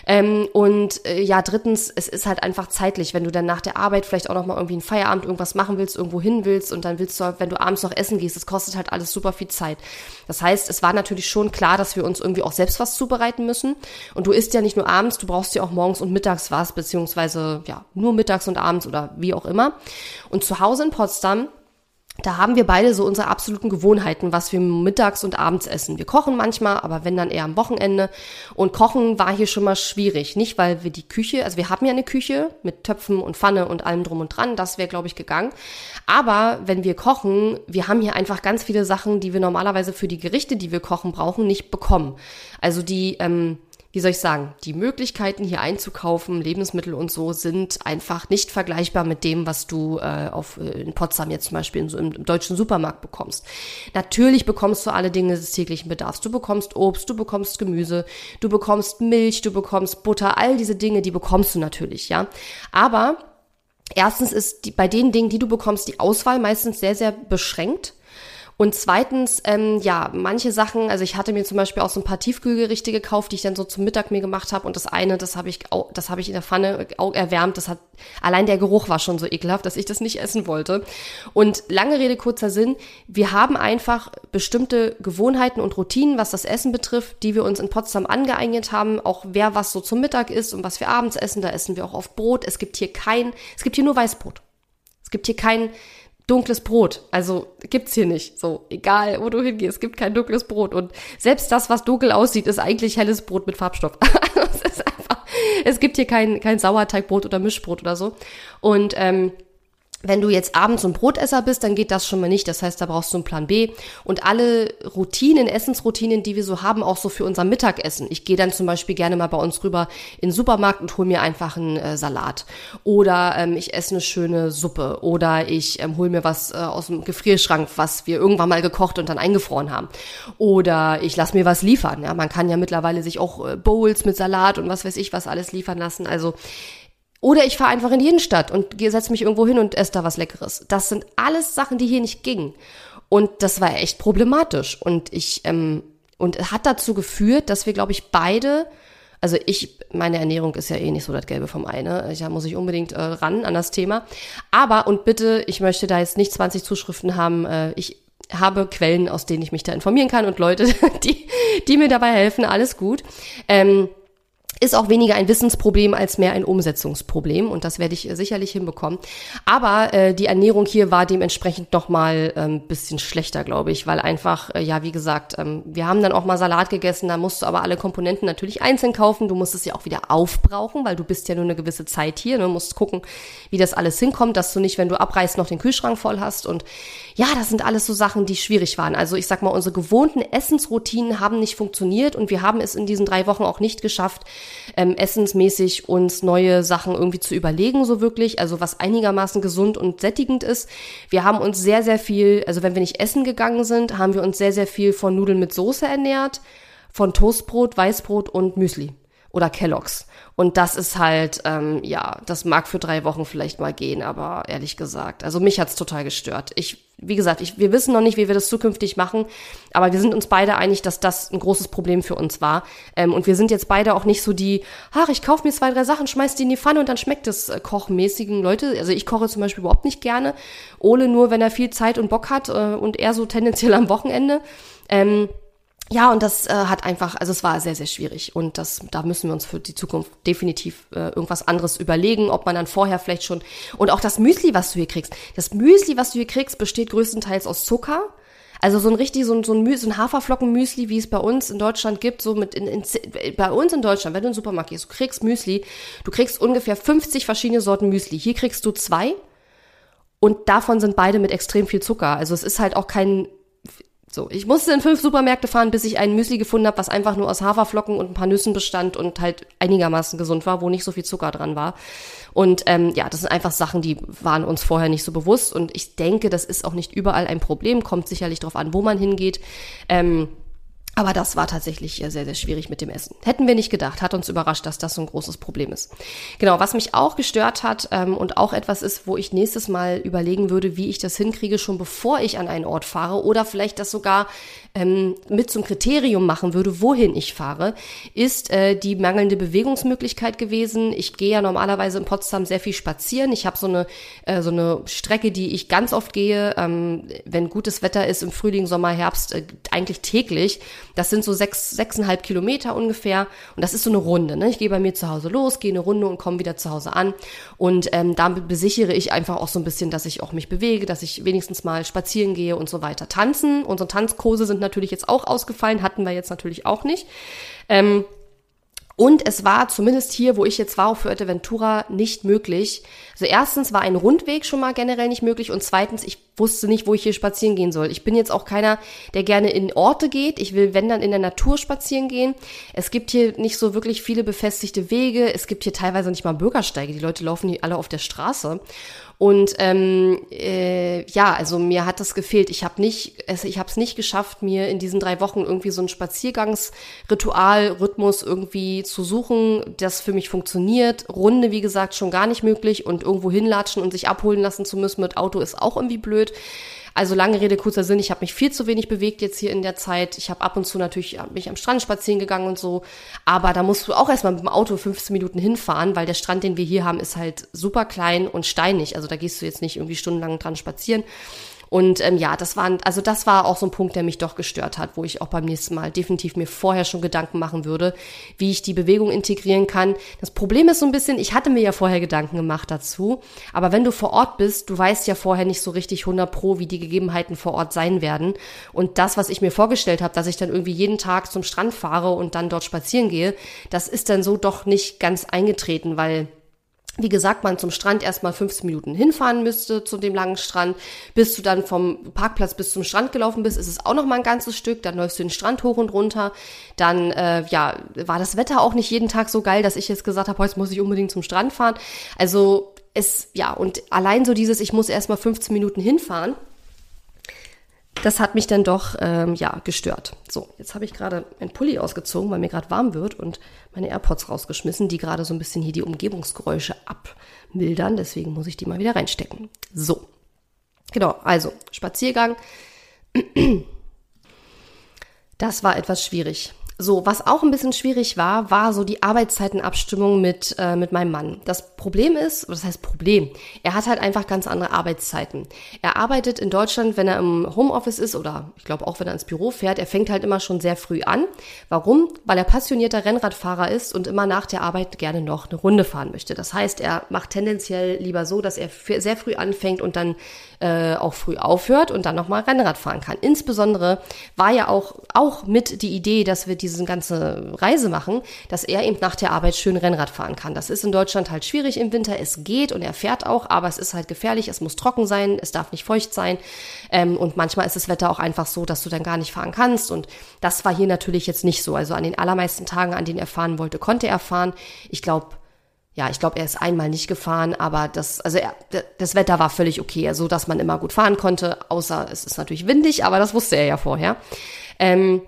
Ähm, und äh, ja, drittens, es ist halt einfach zeitlich, wenn du dann nach der Arbeit vielleicht auch noch mal irgendwie einen Feierabend irgendwas machen willst, irgendwo hin willst und dann willst du, wenn du abends noch essen gehst, das kostet halt alles super viel Zeit. Das heißt, es war natürlich schon klar, dass wir uns irgendwie auch selbst was zubereiten müssen. Und du isst ja nicht nur abends, du brauchst ja auch morgens und mittags was, beziehungsweise ja, nur mittags mittags und abends oder wie auch immer. Und zu Hause in Potsdam da haben wir beide so unsere absoluten Gewohnheiten, was wir mittags und abends essen. Wir kochen manchmal, aber wenn dann eher am Wochenende. Und kochen war hier schon mal schwierig. Nicht, weil wir die Küche, also wir haben ja eine Küche mit Töpfen und Pfanne und allem drum und dran. Das wäre, glaube ich, gegangen. Aber wenn wir kochen, wir haben hier einfach ganz viele Sachen, die wir normalerweise für die Gerichte, die wir kochen, brauchen, nicht bekommen. Also die, ähm, wie soll ich sagen, die Möglichkeiten hier einzukaufen, Lebensmittel und so, sind einfach nicht vergleichbar mit dem, was du äh, auf, äh, in Potsdam jetzt zum Beispiel in, so im deutschen Supermarkt bekommst. Natürlich bekommst du alle Dinge des täglichen Bedarfs. Du bekommst Obst, du bekommst Gemüse, du bekommst Milch, du bekommst Butter, all diese Dinge, die bekommst du natürlich, ja. Aber erstens ist die, bei den Dingen, die du bekommst, die Auswahl meistens sehr, sehr beschränkt. Und zweitens, ähm, ja, manche Sachen, also ich hatte mir zum Beispiel auch so ein paar Tiefkühlgerichte gekauft, die ich dann so zum Mittag mir gemacht habe. Und das eine, das habe ich, das habe ich in der Pfanne auch erwärmt. Das hat allein der Geruch war schon so ekelhaft, dass ich das nicht essen wollte. Und lange Rede kurzer Sinn: Wir haben einfach bestimmte Gewohnheiten und Routinen, was das Essen betrifft, die wir uns in Potsdam angeeignet haben. Auch wer was so zum Mittag isst und was wir abends essen, da essen wir auch oft Brot. Es gibt hier kein, es gibt hier nur Weißbrot. Es gibt hier kein dunkles Brot. Also gibt's hier nicht. So, egal wo du hingehst, gibt kein dunkles Brot. Und selbst das, was dunkel aussieht, ist eigentlich helles Brot mit Farbstoff. (laughs) es einfach, es gibt hier kein, kein Sauerteigbrot oder Mischbrot oder so. Und ähm, wenn du jetzt abends ein Brotesser bist, dann geht das schon mal nicht. Das heißt, da brauchst du einen Plan B. Und alle Routinen, Essensroutinen, die wir so haben, auch so für unser Mittagessen. Ich gehe dann zum Beispiel gerne mal bei uns rüber in den Supermarkt und hole mir einfach einen äh, Salat. Oder ähm, ich esse eine schöne Suppe. Oder ich ähm, hole mir was äh, aus dem Gefrierschrank, was wir irgendwann mal gekocht und dann eingefroren haben. Oder ich lasse mir was liefern. Ja, man kann ja mittlerweile sich auch äh, Bowls mit Salat und was weiß ich was alles liefern lassen. Also oder ich fahre einfach in die Innenstadt und setze mich irgendwo hin und esse da was Leckeres. Das sind alles Sachen, die hier nicht gingen. Und das war echt problematisch. Und ich, ähm, und hat dazu geführt, dass wir, glaube ich, beide, also ich, meine Ernährung ist ja eh nicht so das Gelbe vom Ei, ne? Da muss ich unbedingt äh, ran an das Thema. Aber, und bitte, ich möchte da jetzt nicht 20 Zuschriften haben, äh, ich habe Quellen, aus denen ich mich da informieren kann und Leute, (laughs) die, die mir dabei helfen, alles gut. Ähm, ist auch weniger ein Wissensproblem als mehr ein Umsetzungsproblem und das werde ich äh, sicherlich hinbekommen. Aber äh, die Ernährung hier war dementsprechend noch mal ähm, bisschen schlechter, glaube ich, weil einfach äh, ja wie gesagt, ähm, wir haben dann auch mal Salat gegessen, da musst du aber alle Komponenten natürlich einzeln kaufen. Du musst es ja auch wieder aufbrauchen, weil du bist ja nur eine gewisse Zeit hier. Ne? musst gucken, wie das alles hinkommt, dass du nicht, wenn du abreißt, noch den Kühlschrank voll hast und ja, das sind alles so Sachen, die schwierig waren. Also ich sag mal, unsere gewohnten Essensroutinen haben nicht funktioniert und wir haben es in diesen drei Wochen auch nicht geschafft, ähm, essensmäßig uns neue Sachen irgendwie zu überlegen, so wirklich. Also was einigermaßen gesund und sättigend ist. Wir haben uns sehr, sehr viel, also wenn wir nicht essen gegangen sind, haben wir uns sehr, sehr viel von Nudeln mit Soße ernährt, von Toastbrot, Weißbrot und Müsli. Oder Kelloggs. Und das ist halt, ähm, ja, das mag für drei Wochen vielleicht mal gehen, aber ehrlich gesagt, also mich hat's total gestört. Ich, wie gesagt, ich, wir wissen noch nicht, wie wir das zukünftig machen, aber wir sind uns beide einig, dass das ein großes Problem für uns war. Ähm, und wir sind jetzt beide auch nicht so die, ach, ich kaufe mir zwei, drei Sachen, schmeiß die in die Pfanne und dann schmeckt es äh, kochmäßigen Leute. Also ich koche zum Beispiel überhaupt nicht gerne. Ole nur, wenn er viel Zeit und Bock hat äh, und er so tendenziell am Wochenende. Ähm, ja, und das äh, hat einfach, also es war sehr, sehr schwierig. Und das, da müssen wir uns für die Zukunft definitiv äh, irgendwas anderes überlegen, ob man dann vorher vielleicht schon. Und auch das Müsli, was du hier kriegst. Das Müsli, was du hier kriegst, besteht größtenteils aus Zucker. Also so ein richtig, so ein, so ein, so ein Haferflockenmüsli, wie es bei uns in Deutschland gibt, so mit in, in, bei uns in Deutschland, wenn du in den Supermarkt gehst, du kriegst Müsli, du kriegst ungefähr 50 verschiedene Sorten Müsli. Hier kriegst du zwei und davon sind beide mit extrem viel Zucker. Also es ist halt auch kein so, ich musste in fünf Supermärkte fahren, bis ich ein Müsli gefunden habe, was einfach nur aus Haferflocken und ein paar Nüssen bestand und halt einigermaßen gesund war, wo nicht so viel Zucker dran war. Und ähm, ja, das sind einfach Sachen, die waren uns vorher nicht so bewusst. Und ich denke, das ist auch nicht überall ein Problem, kommt sicherlich darauf an, wo man hingeht. Ähm, aber das war tatsächlich sehr, sehr schwierig mit dem Essen. Hätten wir nicht gedacht, hat uns überrascht, dass das so ein großes Problem ist. Genau, was mich auch gestört hat ähm, und auch etwas ist, wo ich nächstes Mal überlegen würde, wie ich das hinkriege, schon bevor ich an einen Ort fahre oder vielleicht das sogar ähm, mit zum Kriterium machen würde, wohin ich fahre, ist äh, die mangelnde Bewegungsmöglichkeit gewesen. Ich gehe ja normalerweise in Potsdam sehr viel spazieren. Ich habe so eine äh, so eine Strecke, die ich ganz oft gehe, ähm, wenn gutes Wetter ist im Frühling, Sommer, Herbst, äh, eigentlich täglich. Das sind so sechs, sechseinhalb Kilometer ungefähr und das ist so eine Runde. Ne? Ich gehe bei mir zu Hause los, gehe eine Runde und komme wieder zu Hause an und ähm, damit besichere ich einfach auch so ein bisschen, dass ich auch mich bewege, dass ich wenigstens mal spazieren gehe und so weiter. Tanzen, unsere Tanzkurse sind natürlich jetzt auch ausgefallen, hatten wir jetzt natürlich auch nicht. Ähm, und es war zumindest hier, wo ich jetzt war, für Fuerteventura nicht möglich. Also erstens war ein Rundweg schon mal generell nicht möglich und zweitens, ich wusste nicht, wo ich hier spazieren gehen soll. Ich bin jetzt auch keiner, der gerne in Orte geht. Ich will, wenn dann in der Natur spazieren gehen. Es gibt hier nicht so wirklich viele befestigte Wege. Es gibt hier teilweise nicht mal Bürgersteige. Die Leute laufen hier alle auf der Straße. Und ähm, äh, ja, also mir hat das gefehlt. Ich habe nicht, ich habe es nicht geschafft, mir in diesen drei Wochen irgendwie so ein Spaziergangsritual, Rhythmus irgendwie zu suchen, das für mich funktioniert. Runde, wie gesagt, schon gar nicht möglich und irgendwo hinlatschen und sich abholen lassen zu müssen mit Auto ist auch irgendwie blöd. Also lange Rede, kurzer Sinn, ich habe mich viel zu wenig bewegt jetzt hier in der Zeit. Ich habe ab und zu natürlich mich am Strand spazieren gegangen und so, aber da musst du auch erstmal mit dem Auto 15 Minuten hinfahren, weil der Strand, den wir hier haben, ist halt super klein und steinig. Also da gehst du jetzt nicht irgendwie stundenlang dran spazieren. Und ähm, ja, das war, also das war auch so ein Punkt, der mich doch gestört hat, wo ich auch beim nächsten Mal definitiv mir vorher schon Gedanken machen würde, wie ich die Bewegung integrieren kann. Das Problem ist so ein bisschen, ich hatte mir ja vorher Gedanken gemacht dazu, aber wenn du vor Ort bist, du weißt ja vorher nicht so richtig 100 pro, wie die Gegebenheiten vor Ort sein werden. Und das, was ich mir vorgestellt habe, dass ich dann irgendwie jeden Tag zum Strand fahre und dann dort spazieren gehe, das ist dann so doch nicht ganz eingetreten, weil wie gesagt, man zum Strand erstmal 15 Minuten hinfahren müsste zu dem langen Strand, bis du dann vom Parkplatz bis zum Strand gelaufen bist, ist es auch noch mal ein ganzes Stück, dann läufst du den Strand hoch und runter, dann äh, ja, war das Wetter auch nicht jeden Tag so geil, dass ich jetzt gesagt habe, heute muss ich unbedingt zum Strand fahren. Also es ja, und allein so dieses ich muss erstmal 15 Minuten hinfahren, das hat mich dann doch ähm, ja gestört. So, jetzt habe ich gerade mein Pulli ausgezogen, weil mir gerade warm wird und meine AirPods rausgeschmissen, die gerade so ein bisschen hier die Umgebungsgeräusche abmildern. Deswegen muss ich die mal wieder reinstecken. So, genau. Also Spaziergang. (clears throat) Das war etwas schwierig. So, was auch ein bisschen schwierig war, war so die Arbeitszeitenabstimmung mit, äh, mit meinem Mann. Das Problem ist, was heißt Problem? Er hat halt einfach ganz andere Arbeitszeiten. Er arbeitet in Deutschland, wenn er im Homeoffice ist oder ich glaube auch, wenn er ins Büro fährt, er fängt halt immer schon sehr früh an. Warum? Weil er passionierter Rennradfahrer ist und immer nach der Arbeit gerne noch eine Runde fahren möchte. Das heißt, er macht tendenziell lieber so, dass er sehr früh anfängt und dann äh, auch früh aufhört und dann nochmal Rennrad fahren kann. Insbesondere war ja auch, auch mit die Idee, dass wir diese ganze Reise machen, dass er eben nach der Arbeit schön Rennrad fahren kann. Das ist in Deutschland halt schwierig im Winter. Es geht und er fährt auch, aber es ist halt gefährlich. Es muss trocken sein, es darf nicht feucht sein. Ähm, und manchmal ist das Wetter auch einfach so, dass du dann gar nicht fahren kannst. Und das war hier natürlich jetzt nicht so. Also an den allermeisten Tagen, an denen er fahren wollte, konnte er fahren. Ich glaube, ja, ich glaube, er ist einmal nicht gefahren, aber das, also er, das Wetter war völlig okay, so also, dass man immer gut fahren konnte, außer es ist natürlich windig, aber das wusste er ja vorher. Ähm,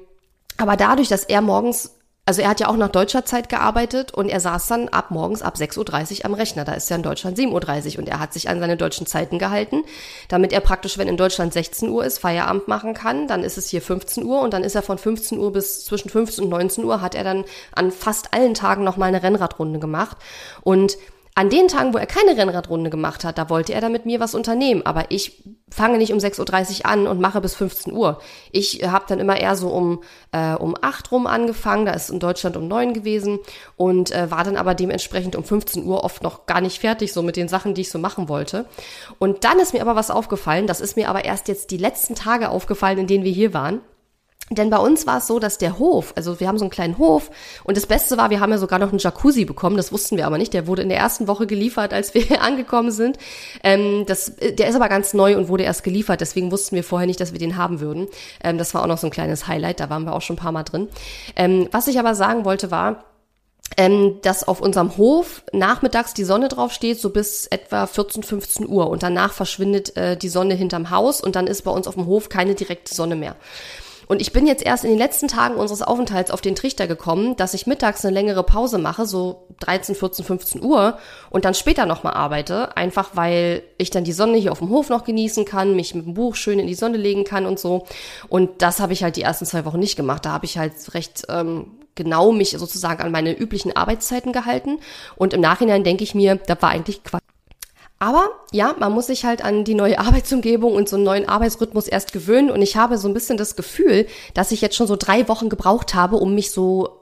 aber dadurch, dass er morgens also er hat ja auch nach deutscher Zeit gearbeitet und er saß dann ab morgens ab 6.30 Uhr am Rechner. Da ist ja in Deutschland 7.30 Uhr und er hat sich an seine deutschen Zeiten gehalten, damit er praktisch, wenn in Deutschland 16 Uhr ist, Feierabend machen kann. Dann ist es hier 15 Uhr und dann ist er von 15 Uhr bis zwischen 15 und 19 Uhr hat er dann an fast allen Tagen nochmal eine Rennradrunde gemacht. Und an den Tagen, wo er keine Rennradrunde gemacht hat, da wollte er dann mit mir was unternehmen. Aber ich fange nicht um 6.30 Uhr an und mache bis 15 Uhr. Ich habe dann immer eher so um, äh, um 8 rum angefangen, da ist in Deutschland um 9 gewesen und äh, war dann aber dementsprechend um 15 Uhr oft noch gar nicht fertig, so mit den Sachen, die ich so machen wollte. Und dann ist mir aber was aufgefallen, das ist mir aber erst jetzt die letzten Tage aufgefallen, in denen wir hier waren. Denn bei uns war es so, dass der Hof, also wir haben so einen kleinen Hof und das Beste war, wir haben ja sogar noch einen Jacuzzi bekommen, das wussten wir aber nicht. Der wurde in der ersten Woche geliefert, als wir (laughs) angekommen sind. Ähm, das, der ist aber ganz neu und wurde erst geliefert, deswegen wussten wir vorher nicht, dass wir den haben würden. Ähm, das war auch noch so ein kleines Highlight, da waren wir auch schon ein paar Mal drin. Ähm, was ich aber sagen wollte war, ähm, dass auf unserem Hof nachmittags die Sonne drauf steht, so bis etwa 14, 15 Uhr. Und danach verschwindet äh, die Sonne hinterm Haus und dann ist bei uns auf dem Hof keine direkte Sonne mehr. Und ich bin jetzt erst in den letzten Tagen unseres Aufenthalts auf den Trichter gekommen, dass ich mittags eine längere Pause mache, so 13, 14, 15 Uhr und dann später nochmal arbeite, einfach weil ich dann die Sonne hier auf dem Hof noch genießen kann, mich mit dem Buch schön in die Sonne legen kann und so. Und das habe ich halt die ersten zwei Wochen nicht gemacht. Da habe ich halt recht ähm, genau mich sozusagen an meine üblichen Arbeitszeiten gehalten. Und im Nachhinein denke ich mir, da war eigentlich Quatsch. Aber ja, man muss sich halt an die neue (laughs) Arbeitsumgebung und so einen neuen Arbeitsrhythmus erst gewöhnen. Und ich habe so ein bisschen das Gefühl, dass ich jetzt schon so drei Wochen gebraucht habe, um mich so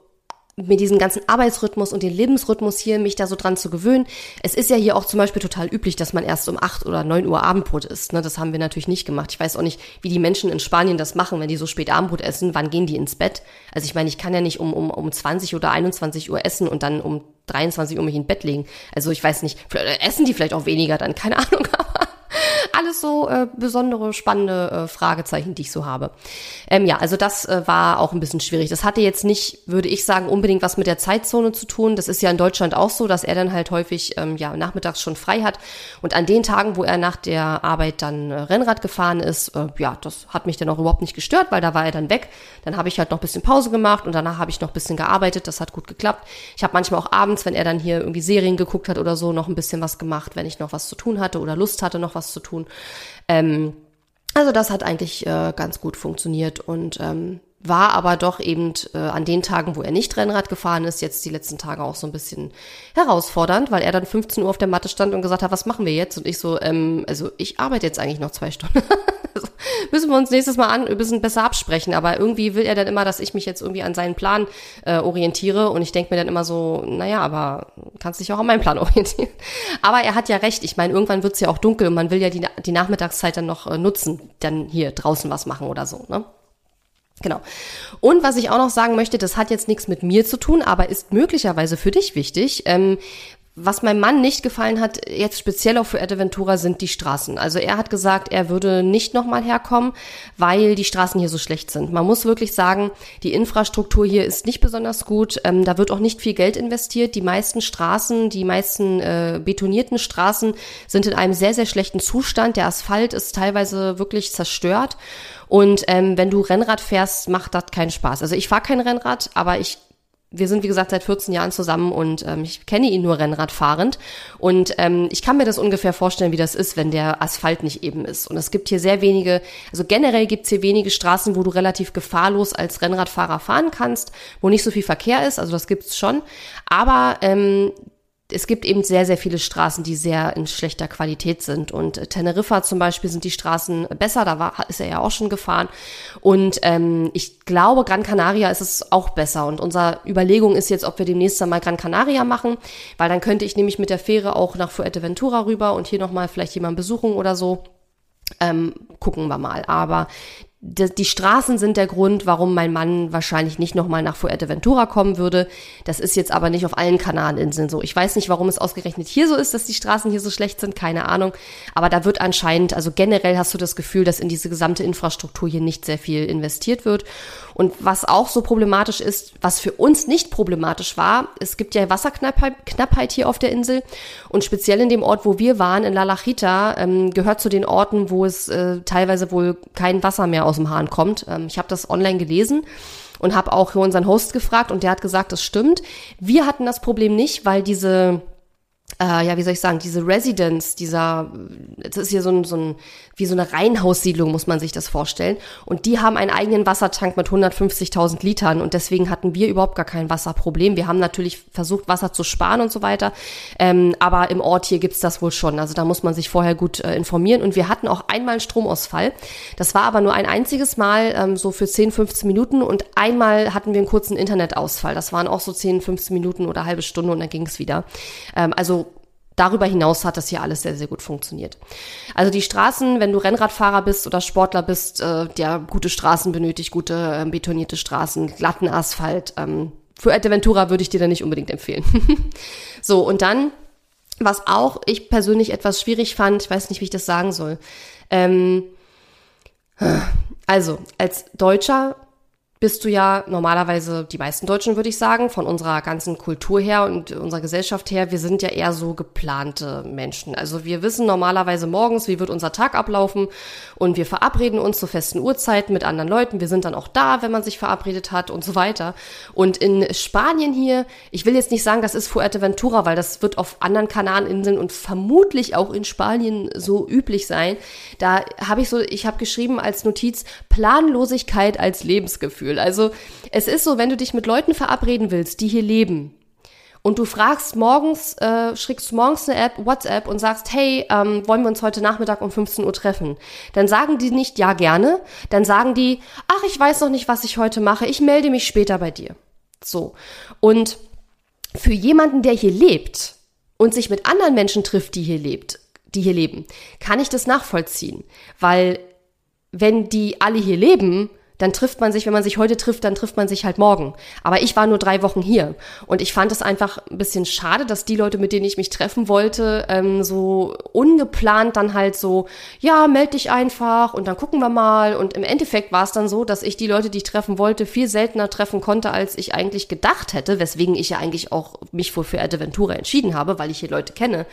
mit diesem ganzen Arbeitsrhythmus und den Lebensrhythmus hier, mich da so dran zu gewöhnen. Es ist ja hier auch zum Beispiel total üblich, dass man erst um acht oder neun Uhr Abendbrot isst. Ne? Das haben wir natürlich nicht gemacht. Ich weiß auch nicht, wie die Menschen in Spanien das machen, wenn die so spät Abendbrot essen. Wann gehen die ins Bett? Also ich meine, ich kann ja nicht um, um, um 20 oder 21 Uhr essen und dann um 23 Uhr mich in Bett legen. Also ich weiß nicht, essen die vielleicht auch weniger dann, keine Ahnung, (laughs) aber (laughs) alles so äh, besondere, spannende äh, Fragezeichen, die ich so habe. Ähm, ja, also das äh, war auch ein bisschen schwierig. Das hatte jetzt nicht, würde ich sagen, unbedingt was mit der Zeitzone zu tun. Das ist ja in Deutschland auch so, dass er dann halt häufig ähm, ja nachmittags schon frei hat. Und an den Tagen, wo er nach der Arbeit dann äh, Rennrad gefahren ist, äh, ja, das hat mich dann auch überhaupt nicht gestört, weil da war er dann weg. Dann habe ich halt noch ein bisschen Pause gemacht und danach habe ich noch ein bisschen gearbeitet. Das hat gut geklappt. Ich habe manchmal auch abends, wenn er dann hier irgendwie Serien geguckt hat oder so, noch ein bisschen was gemacht, wenn ich noch was zu tun hatte oder Lust hatte, noch was zu tun. Ähm, also das hat eigentlich äh, ganz gut funktioniert und ähm, war aber doch eben äh, an den Tagen, wo er nicht Rennrad gefahren ist, jetzt die letzten Tage auch so ein bisschen herausfordernd, weil er dann 15 Uhr auf der Matte stand und gesagt hat, was machen wir jetzt? Und ich so, ähm, also ich arbeite jetzt eigentlich noch zwei Stunden. (laughs) also müssen wir uns nächstes Mal an, ein bisschen besser absprechen. Aber irgendwie will er dann immer, dass ich mich jetzt irgendwie an seinen Plan äh, orientiere. Und ich denke mir dann immer so, naja, aber kannst dich auch an meinen Plan (laughs) orientieren. Aber er hat ja recht. Ich meine, irgendwann wird's ja auch dunkel und man will ja die, die Nachmittagszeit dann noch äh, nutzen, dann hier draußen was machen oder so, ne? Genau. Und was ich auch noch sagen möchte, das hat jetzt nichts mit mir zu tun, aber ist möglicherweise für dich wichtig. Ähm, was meinem Mann nicht gefallen hat, jetzt speziell auch für Fuerteventura, sind die Straßen. Also er hat gesagt, er würde nicht nochmal herkommen, weil die Straßen hier so schlecht sind. Man muss wirklich sagen, die Infrastruktur hier ist nicht besonders gut. Ähm, da wird auch nicht viel Geld investiert. Die meisten Straßen, die meisten äh, betonierten Straßen sind in einem sehr, sehr schlechten Zustand. Der Asphalt ist teilweise wirklich zerstört. Und ähm, wenn du Rennrad fährst, macht das keinen Spaß. Also ich fahre kein Rennrad, aber ich wir sind, wie gesagt, seit 14 Jahren zusammen und ähm, ich kenne ihn nur Rennradfahrend. Und ähm, ich kann mir das ungefähr vorstellen, wie das ist, wenn der Asphalt nicht eben ist. Und es gibt hier sehr wenige, also generell gibt es hier wenige Straßen, wo du relativ gefahrlos als Rennradfahrer fahren kannst, wo nicht so viel Verkehr ist. Also das gibt's schon. Aber ähm, es gibt eben sehr, sehr viele Straßen, die sehr in schlechter Qualität sind. Und äh, Teneriffa zum Beispiel sind die Straßen besser, da war, ist er ja auch schon gefahren. Und ähm, ich glaube, Gran Canaria ist es auch besser. Und unsere Überlegung ist jetzt, ob wir demnächst mal Gran Canaria machen, weil dann könnte ich nämlich mit der Fähre auch nach Fuerteventura rüber und hier nochmal vielleicht jemanden besuchen oder so. Ähm, gucken wir mal. Aber die Straßen sind der Grund, warum mein Mann wahrscheinlich nicht nochmal nach Fuerteventura kommen würde. Das ist jetzt aber nicht auf allen Kanalinseln so. Ich weiß nicht, warum es ausgerechnet hier so ist, dass die Straßen hier so schlecht sind, keine Ahnung. Aber da wird anscheinend, also generell hast du das Gefühl, dass in diese gesamte Infrastruktur hier nicht sehr viel investiert wird. Und was auch so problematisch ist, was für uns nicht problematisch war, es gibt ja Wasserknappheit hier auf der Insel. Und speziell in dem Ort, wo wir waren, in La Lachita, ähm, gehört zu den Orten, wo es äh, teilweise wohl kein Wasser mehr aus dem Hahn kommt. Ähm, ich habe das online gelesen und habe auch unseren Host gefragt und der hat gesagt, das stimmt. Wir hatten das Problem nicht, weil diese äh, ja, wie soll ich sagen, diese Residence, dieser, das ist hier so ein, so ein, wie so eine Reihenhaussiedlung, muss man sich das vorstellen. Und die haben einen eigenen Wassertank mit 150.000 Litern und deswegen hatten wir überhaupt gar kein Wasserproblem. Wir haben natürlich versucht, Wasser zu sparen und so weiter, ähm, aber im Ort hier gibt's das wohl schon. Also da muss man sich vorher gut äh, informieren. Und wir hatten auch einmal einen Stromausfall. Das war aber nur ein einziges Mal, ähm, so für 10, 15 Minuten und einmal hatten wir einen kurzen Internetausfall. Das waren auch so 10, 15 Minuten oder halbe Stunde und dann ging's wieder. Ähm, also darüber hinaus hat das hier alles sehr, sehr gut funktioniert. Also die Straßen, wenn du Rennradfahrer bist oder Sportler bist, äh, der gute Straßen benötigt, gute äh, betonierte Straßen, glatten Asphalt. Ähm, für Ventura würde ich dir da nicht unbedingt empfehlen. (laughs) so, und dann, was auch ich persönlich etwas schwierig fand, ich weiß nicht, wie ich das sagen soll. Ähm, also, als Deutscher bist du ja normalerweise, die meisten Deutschen würde ich sagen, von unserer ganzen Kultur her und unserer Gesellschaft her, wir sind ja eher so geplante Menschen. Also wir wissen normalerweise morgens, wie wird unser Tag ablaufen und wir verabreden uns zu festen Uhrzeiten mit anderen Leuten. Wir sind dann auch da, wenn man sich verabredet hat und so weiter. Und in Spanien hier, ich will jetzt nicht sagen, das ist Fuerteventura, weil das wird auf anderen Kanareninseln und vermutlich auch in Spanien so üblich sein. Da habe ich so, ich habe geschrieben als Notiz Planlosigkeit als Lebensgefühl. Gefühl. Also es ist so, wenn du dich mit Leuten verabreden willst, die hier leben, und du fragst morgens, äh, schickst morgens eine App, WhatsApp und sagst, hey, ähm, wollen wir uns heute Nachmittag um 15 Uhr treffen? Dann sagen die nicht, ja, gerne. Dann sagen die, ach, ich weiß noch nicht, was ich heute mache. Ich melde mich später bei dir. So. Und für jemanden, der hier lebt und sich mit anderen Menschen trifft, die hier lebt, die hier leben, kann ich das nachvollziehen. Weil wenn die alle hier leben, dann trifft man sich, wenn man sich heute trifft, dann trifft man sich halt morgen. Aber ich war nur drei Wochen hier und ich fand es einfach ein bisschen schade, dass die Leute, mit denen ich mich treffen wollte, ähm, so ungeplant dann halt so, ja, meld dich einfach und dann gucken wir mal. Und im Endeffekt war es dann so, dass ich die Leute, die ich treffen wollte, viel seltener treffen konnte, als ich eigentlich gedacht hätte, weswegen ich ja eigentlich auch mich wohl für Adventura entschieden habe, weil ich hier Leute kenne.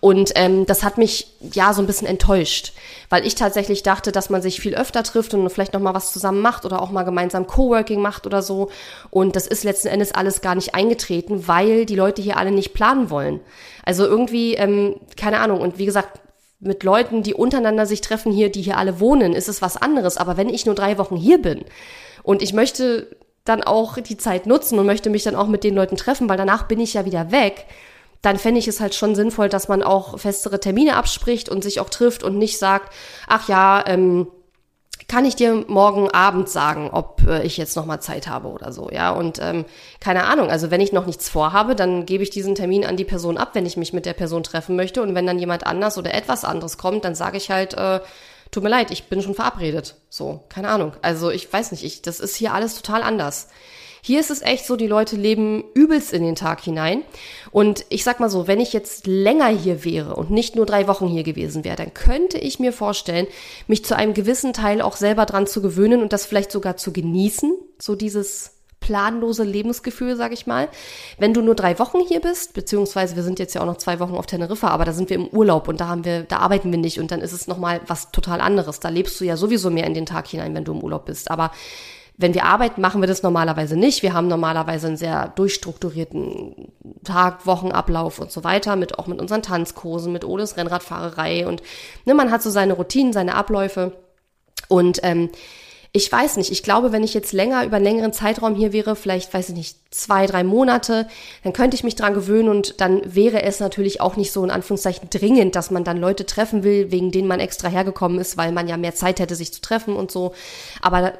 Und ähm, das hat mich ja so ein bisschen enttäuscht, weil ich tatsächlich dachte, dass man sich viel öfter trifft und vielleicht noch mal was zusammen macht oder auch mal gemeinsam Coworking macht oder so. Und das ist letzten Endes alles gar nicht eingetreten, weil die Leute hier alle nicht planen wollen. Also irgendwie, ähm, keine Ahnung. Und wie gesagt, mit Leuten, die untereinander sich treffen hier, die hier alle wohnen, ist es was anderes. Aber wenn ich nur drei Wochen hier bin und ich möchte dann auch die Zeit nutzen und möchte mich dann auch mit den Leuten treffen, weil danach bin ich ja wieder weg dann fände ich es halt schon sinnvoll, dass man auch festere Termine abspricht und sich auch trifft und nicht sagt, ach ja, ähm, kann ich dir morgen Abend sagen, ob äh, ich jetzt noch mal Zeit habe oder so, ja. Und ähm, keine Ahnung, also wenn ich noch nichts vorhabe, dann gebe ich diesen Termin an die Person ab, wenn ich mich mit der Person treffen möchte. Und wenn dann jemand anders oder etwas anderes kommt, dann sage ich halt, äh, tut mir leid, ich bin schon verabredet. So, keine Ahnung. Also ich weiß nicht, ich, das ist hier alles total anders. Hier ist es echt so, die Leute leben übelst in den Tag hinein. Und ich sag mal so, wenn ich jetzt länger hier wäre und nicht nur drei Wochen hier gewesen wäre, dann könnte ich mir vorstellen, mich zu einem gewissen Teil auch selber dran zu gewöhnen und das vielleicht sogar zu genießen. So dieses planlose Lebensgefühl, sag ich mal. Wenn du nur drei Wochen hier bist, beziehungsweise wir sind jetzt ja auch noch zwei Wochen auf Teneriffa, aber da sind wir im Urlaub und da haben wir, da arbeiten wir nicht und dann ist es nochmal was total anderes. Da lebst du ja sowieso mehr in den Tag hinein, wenn du im Urlaub bist. Aber wenn wir arbeiten, machen wir das normalerweise nicht. Wir haben normalerweise einen sehr durchstrukturierten Tag, Wochenablauf und so weiter, mit auch mit unseren Tanzkursen, mit Oles Rennradfahrerei und ne, man hat so seine Routinen, seine Abläufe. Und ähm, ich weiß nicht, ich glaube, wenn ich jetzt länger über einen längeren Zeitraum hier wäre, vielleicht, weiß ich nicht, zwei, drei Monate, dann könnte ich mich dran gewöhnen und dann wäre es natürlich auch nicht so in Anführungszeichen dringend, dass man dann Leute treffen will, wegen denen man extra hergekommen ist, weil man ja mehr Zeit hätte, sich zu treffen und so. Aber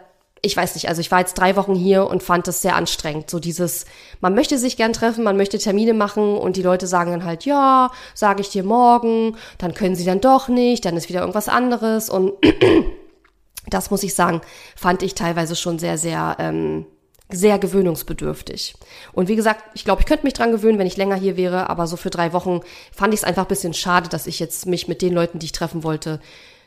ich weiß nicht, also ich war jetzt drei Wochen hier und fand das sehr anstrengend. So dieses, man möchte sich gern treffen, man möchte Termine machen und die Leute sagen dann halt, ja, sage ich dir morgen, dann können sie dann doch nicht, dann ist wieder irgendwas anderes und (clears throat) das muss ich sagen, fand ich teilweise schon sehr, sehr, ähm, sehr gewöhnungsbedürftig. Und wie gesagt, ich glaube, ich könnte mich dran gewöhnen, wenn ich länger hier wäre, aber so für drei Wochen fand ich es einfach ein bisschen schade, dass ich jetzt mich mit den Leuten, die ich treffen wollte,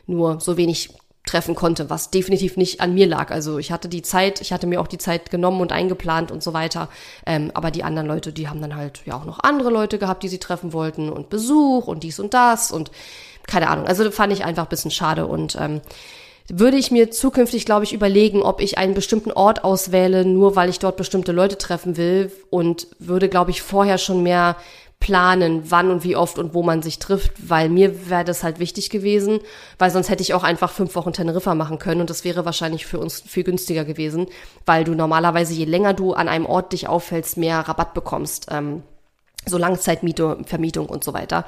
nur so wenig treffen konnte, was definitiv nicht an mir lag. Also ich hatte die Zeit, ich hatte mir auch die Zeit genommen und eingeplant und so weiter. Ähm, aber die anderen Leute, die haben dann halt ja auch noch andere Leute gehabt, die sie treffen wollten und Besuch und dies und das und keine Ahnung. Also fand ich einfach ein bisschen schade und ähm, würde ich mir zukünftig, glaube ich, überlegen, ob ich einen bestimmten Ort auswähle, nur weil ich dort bestimmte Leute treffen will und würde, glaube ich, vorher schon mehr planen, wann und wie oft und wo man sich trifft, weil mir wäre das halt wichtig gewesen, weil sonst hätte ich auch einfach fünf Wochen Teneriffa machen können und das wäre wahrscheinlich für uns viel günstiger gewesen, weil du normalerweise, je länger du an einem Ort dich auffällst, mehr Rabatt bekommst. Ähm, so Langzeitmiete, Vermietung und so weiter.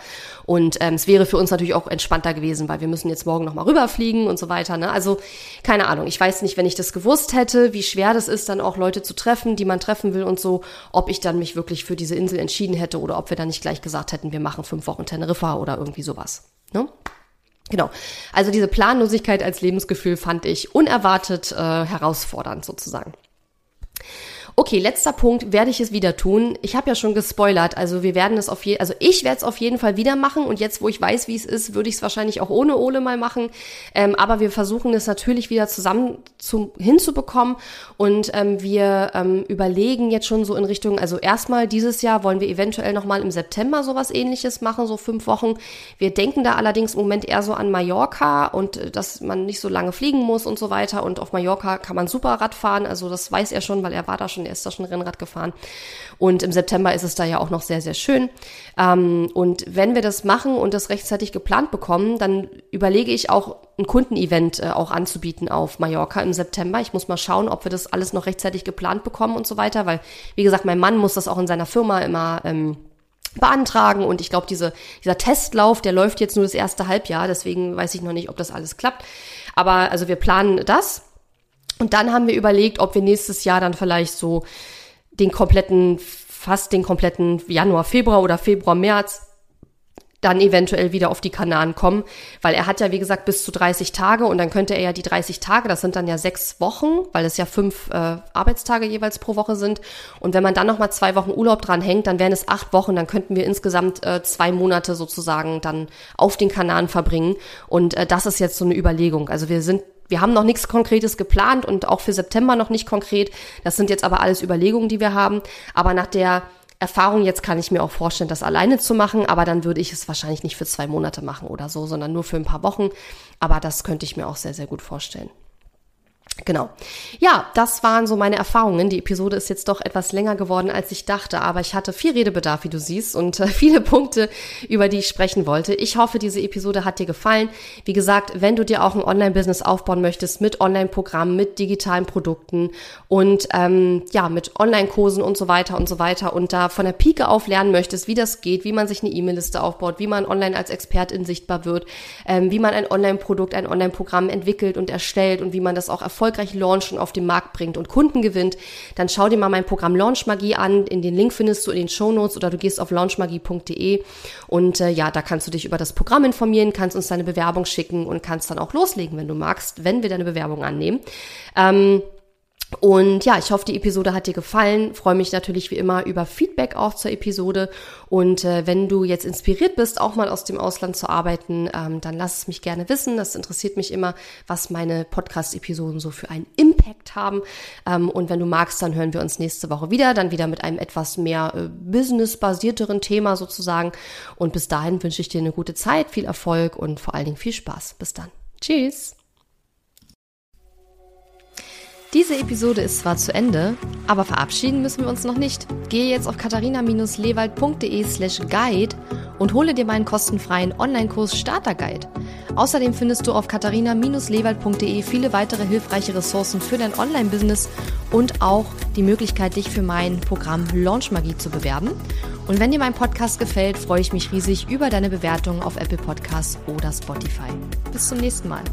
Und ähm, es wäre für uns natürlich auch entspannter gewesen, weil wir müssen jetzt morgen nochmal rüberfliegen und so weiter. Ne? Also keine Ahnung, ich weiß nicht, wenn ich das gewusst hätte, wie schwer das ist, dann auch Leute zu treffen, die man treffen will und so, ob ich dann mich wirklich für diese Insel entschieden hätte oder ob wir dann nicht gleich gesagt hätten, wir machen fünf Wochen Teneriffa oder irgendwie sowas. Ne? Genau. Also diese Planlosigkeit als Lebensgefühl fand ich unerwartet äh, herausfordernd sozusagen. Okay, letzter Punkt, werde ich es wieder tun. Ich habe ja schon gespoilert, also wir werden es auf jeden, also ich werde es auf jeden Fall wieder machen und jetzt, wo ich weiß, wie es ist, würde ich es wahrscheinlich auch ohne Ole mal machen. Ähm, aber wir versuchen es natürlich wieder zusammen zu, hinzubekommen und ähm, wir ähm, überlegen jetzt schon so in Richtung, also erstmal dieses Jahr wollen wir eventuell nochmal im September sowas ähnliches machen, so fünf Wochen. Wir denken da allerdings im Moment eher so an Mallorca und äh, dass man nicht so lange fliegen muss und so weiter und auf Mallorca kann man super Rad fahren, also das weiß er schon, weil er war da schon er ist da schon Rennrad gefahren. Und im September ist es da ja auch noch sehr, sehr schön. Ähm, und wenn wir das machen und das rechtzeitig geplant bekommen, dann überlege ich auch ein Kundenevent äh, auch anzubieten auf Mallorca im September. Ich muss mal schauen, ob wir das alles noch rechtzeitig geplant bekommen und so weiter, weil, wie gesagt, mein Mann muss das auch in seiner Firma immer ähm, beantragen und ich glaube, diese, dieser Testlauf, der läuft jetzt nur das erste Halbjahr, deswegen weiß ich noch nicht, ob das alles klappt. Aber also wir planen das und dann haben wir überlegt, ob wir nächstes Jahr dann vielleicht so den kompletten, fast den kompletten Januar, Februar oder Februar, März dann eventuell wieder auf die Kanaren kommen, weil er hat ja, wie gesagt, bis zu 30 Tage und dann könnte er ja die 30 Tage, das sind dann ja sechs Wochen, weil es ja fünf äh, Arbeitstage jeweils pro Woche sind. Und wenn man dann nochmal zwei Wochen Urlaub dran hängt, dann wären es acht Wochen, dann könnten wir insgesamt äh, zwei Monate sozusagen dann auf den Kanaren verbringen. Und äh, das ist jetzt so eine Überlegung. Also wir sind wir haben noch nichts Konkretes geplant und auch für September noch nicht konkret. Das sind jetzt aber alles Überlegungen, die wir haben. Aber nach der Erfahrung jetzt kann ich mir auch vorstellen, das alleine zu machen, aber dann würde ich es wahrscheinlich nicht für zwei Monate machen oder so, sondern nur für ein paar Wochen. Aber das könnte ich mir auch sehr, sehr gut vorstellen. Genau. Ja, das waren so meine Erfahrungen. Die Episode ist jetzt doch etwas länger geworden, als ich dachte, aber ich hatte viel Redebedarf, wie du siehst, und äh, (laughs) viele Punkte, über die ich sprechen wollte. Ich hoffe, diese Episode hat dir gefallen. Wie gesagt, wenn du dir auch ein Online-Business aufbauen möchtest mit Online-Programmen, mit digitalen Produkten und ähm, ja, mit Online-Kursen und so weiter und so weiter und da von der Pike auf lernen möchtest, wie das geht, wie man sich eine E-Mail-Liste aufbaut, wie man online als Expertin sichtbar wird, ähm, wie man ein Online-Produkt, ein Online-Programm entwickelt und erstellt und wie man das auch erfolgreich erfolgreich launchen, auf den Markt bringt und Kunden gewinnt, dann schau dir mal mein Programm Launchmagie an. In den Link findest du in den Show Notes oder du gehst auf launchmagie.de und äh, ja, da kannst du dich über das Programm informieren, kannst uns deine Bewerbung schicken und kannst dann auch loslegen, wenn du magst, wenn wir deine Bewerbung annehmen. Ähm, und ja, ich hoffe, die Episode hat dir gefallen. Freue mich natürlich wie immer über Feedback auch zur Episode. Und äh, wenn du jetzt inspiriert bist, auch mal aus dem Ausland zu arbeiten, ähm, dann lass es mich gerne wissen. Das interessiert mich immer, was meine Podcast-Episoden so für einen Impact haben. Ähm, und wenn du magst, dann hören wir uns nächste Woche wieder. Dann wieder mit einem etwas mehr äh, business-basierteren Thema sozusagen. Und bis dahin wünsche ich dir eine gute Zeit, viel Erfolg und vor allen Dingen viel Spaß. Bis dann. Tschüss. Diese Episode ist zwar zu Ende, aber verabschieden müssen wir uns noch nicht. Gehe jetzt auf katharina-lewald.de slash guide und hole dir meinen kostenfreien Online-Kurs Starter Guide. Außerdem findest du auf katharina-lewald.de viele weitere hilfreiche Ressourcen für dein Online-Business und auch die Möglichkeit, dich für mein Programm Launch Magie zu bewerben. Und wenn dir mein Podcast gefällt, freue ich mich riesig über deine Bewertung auf Apple Podcasts oder Spotify. Bis zum nächsten Mal.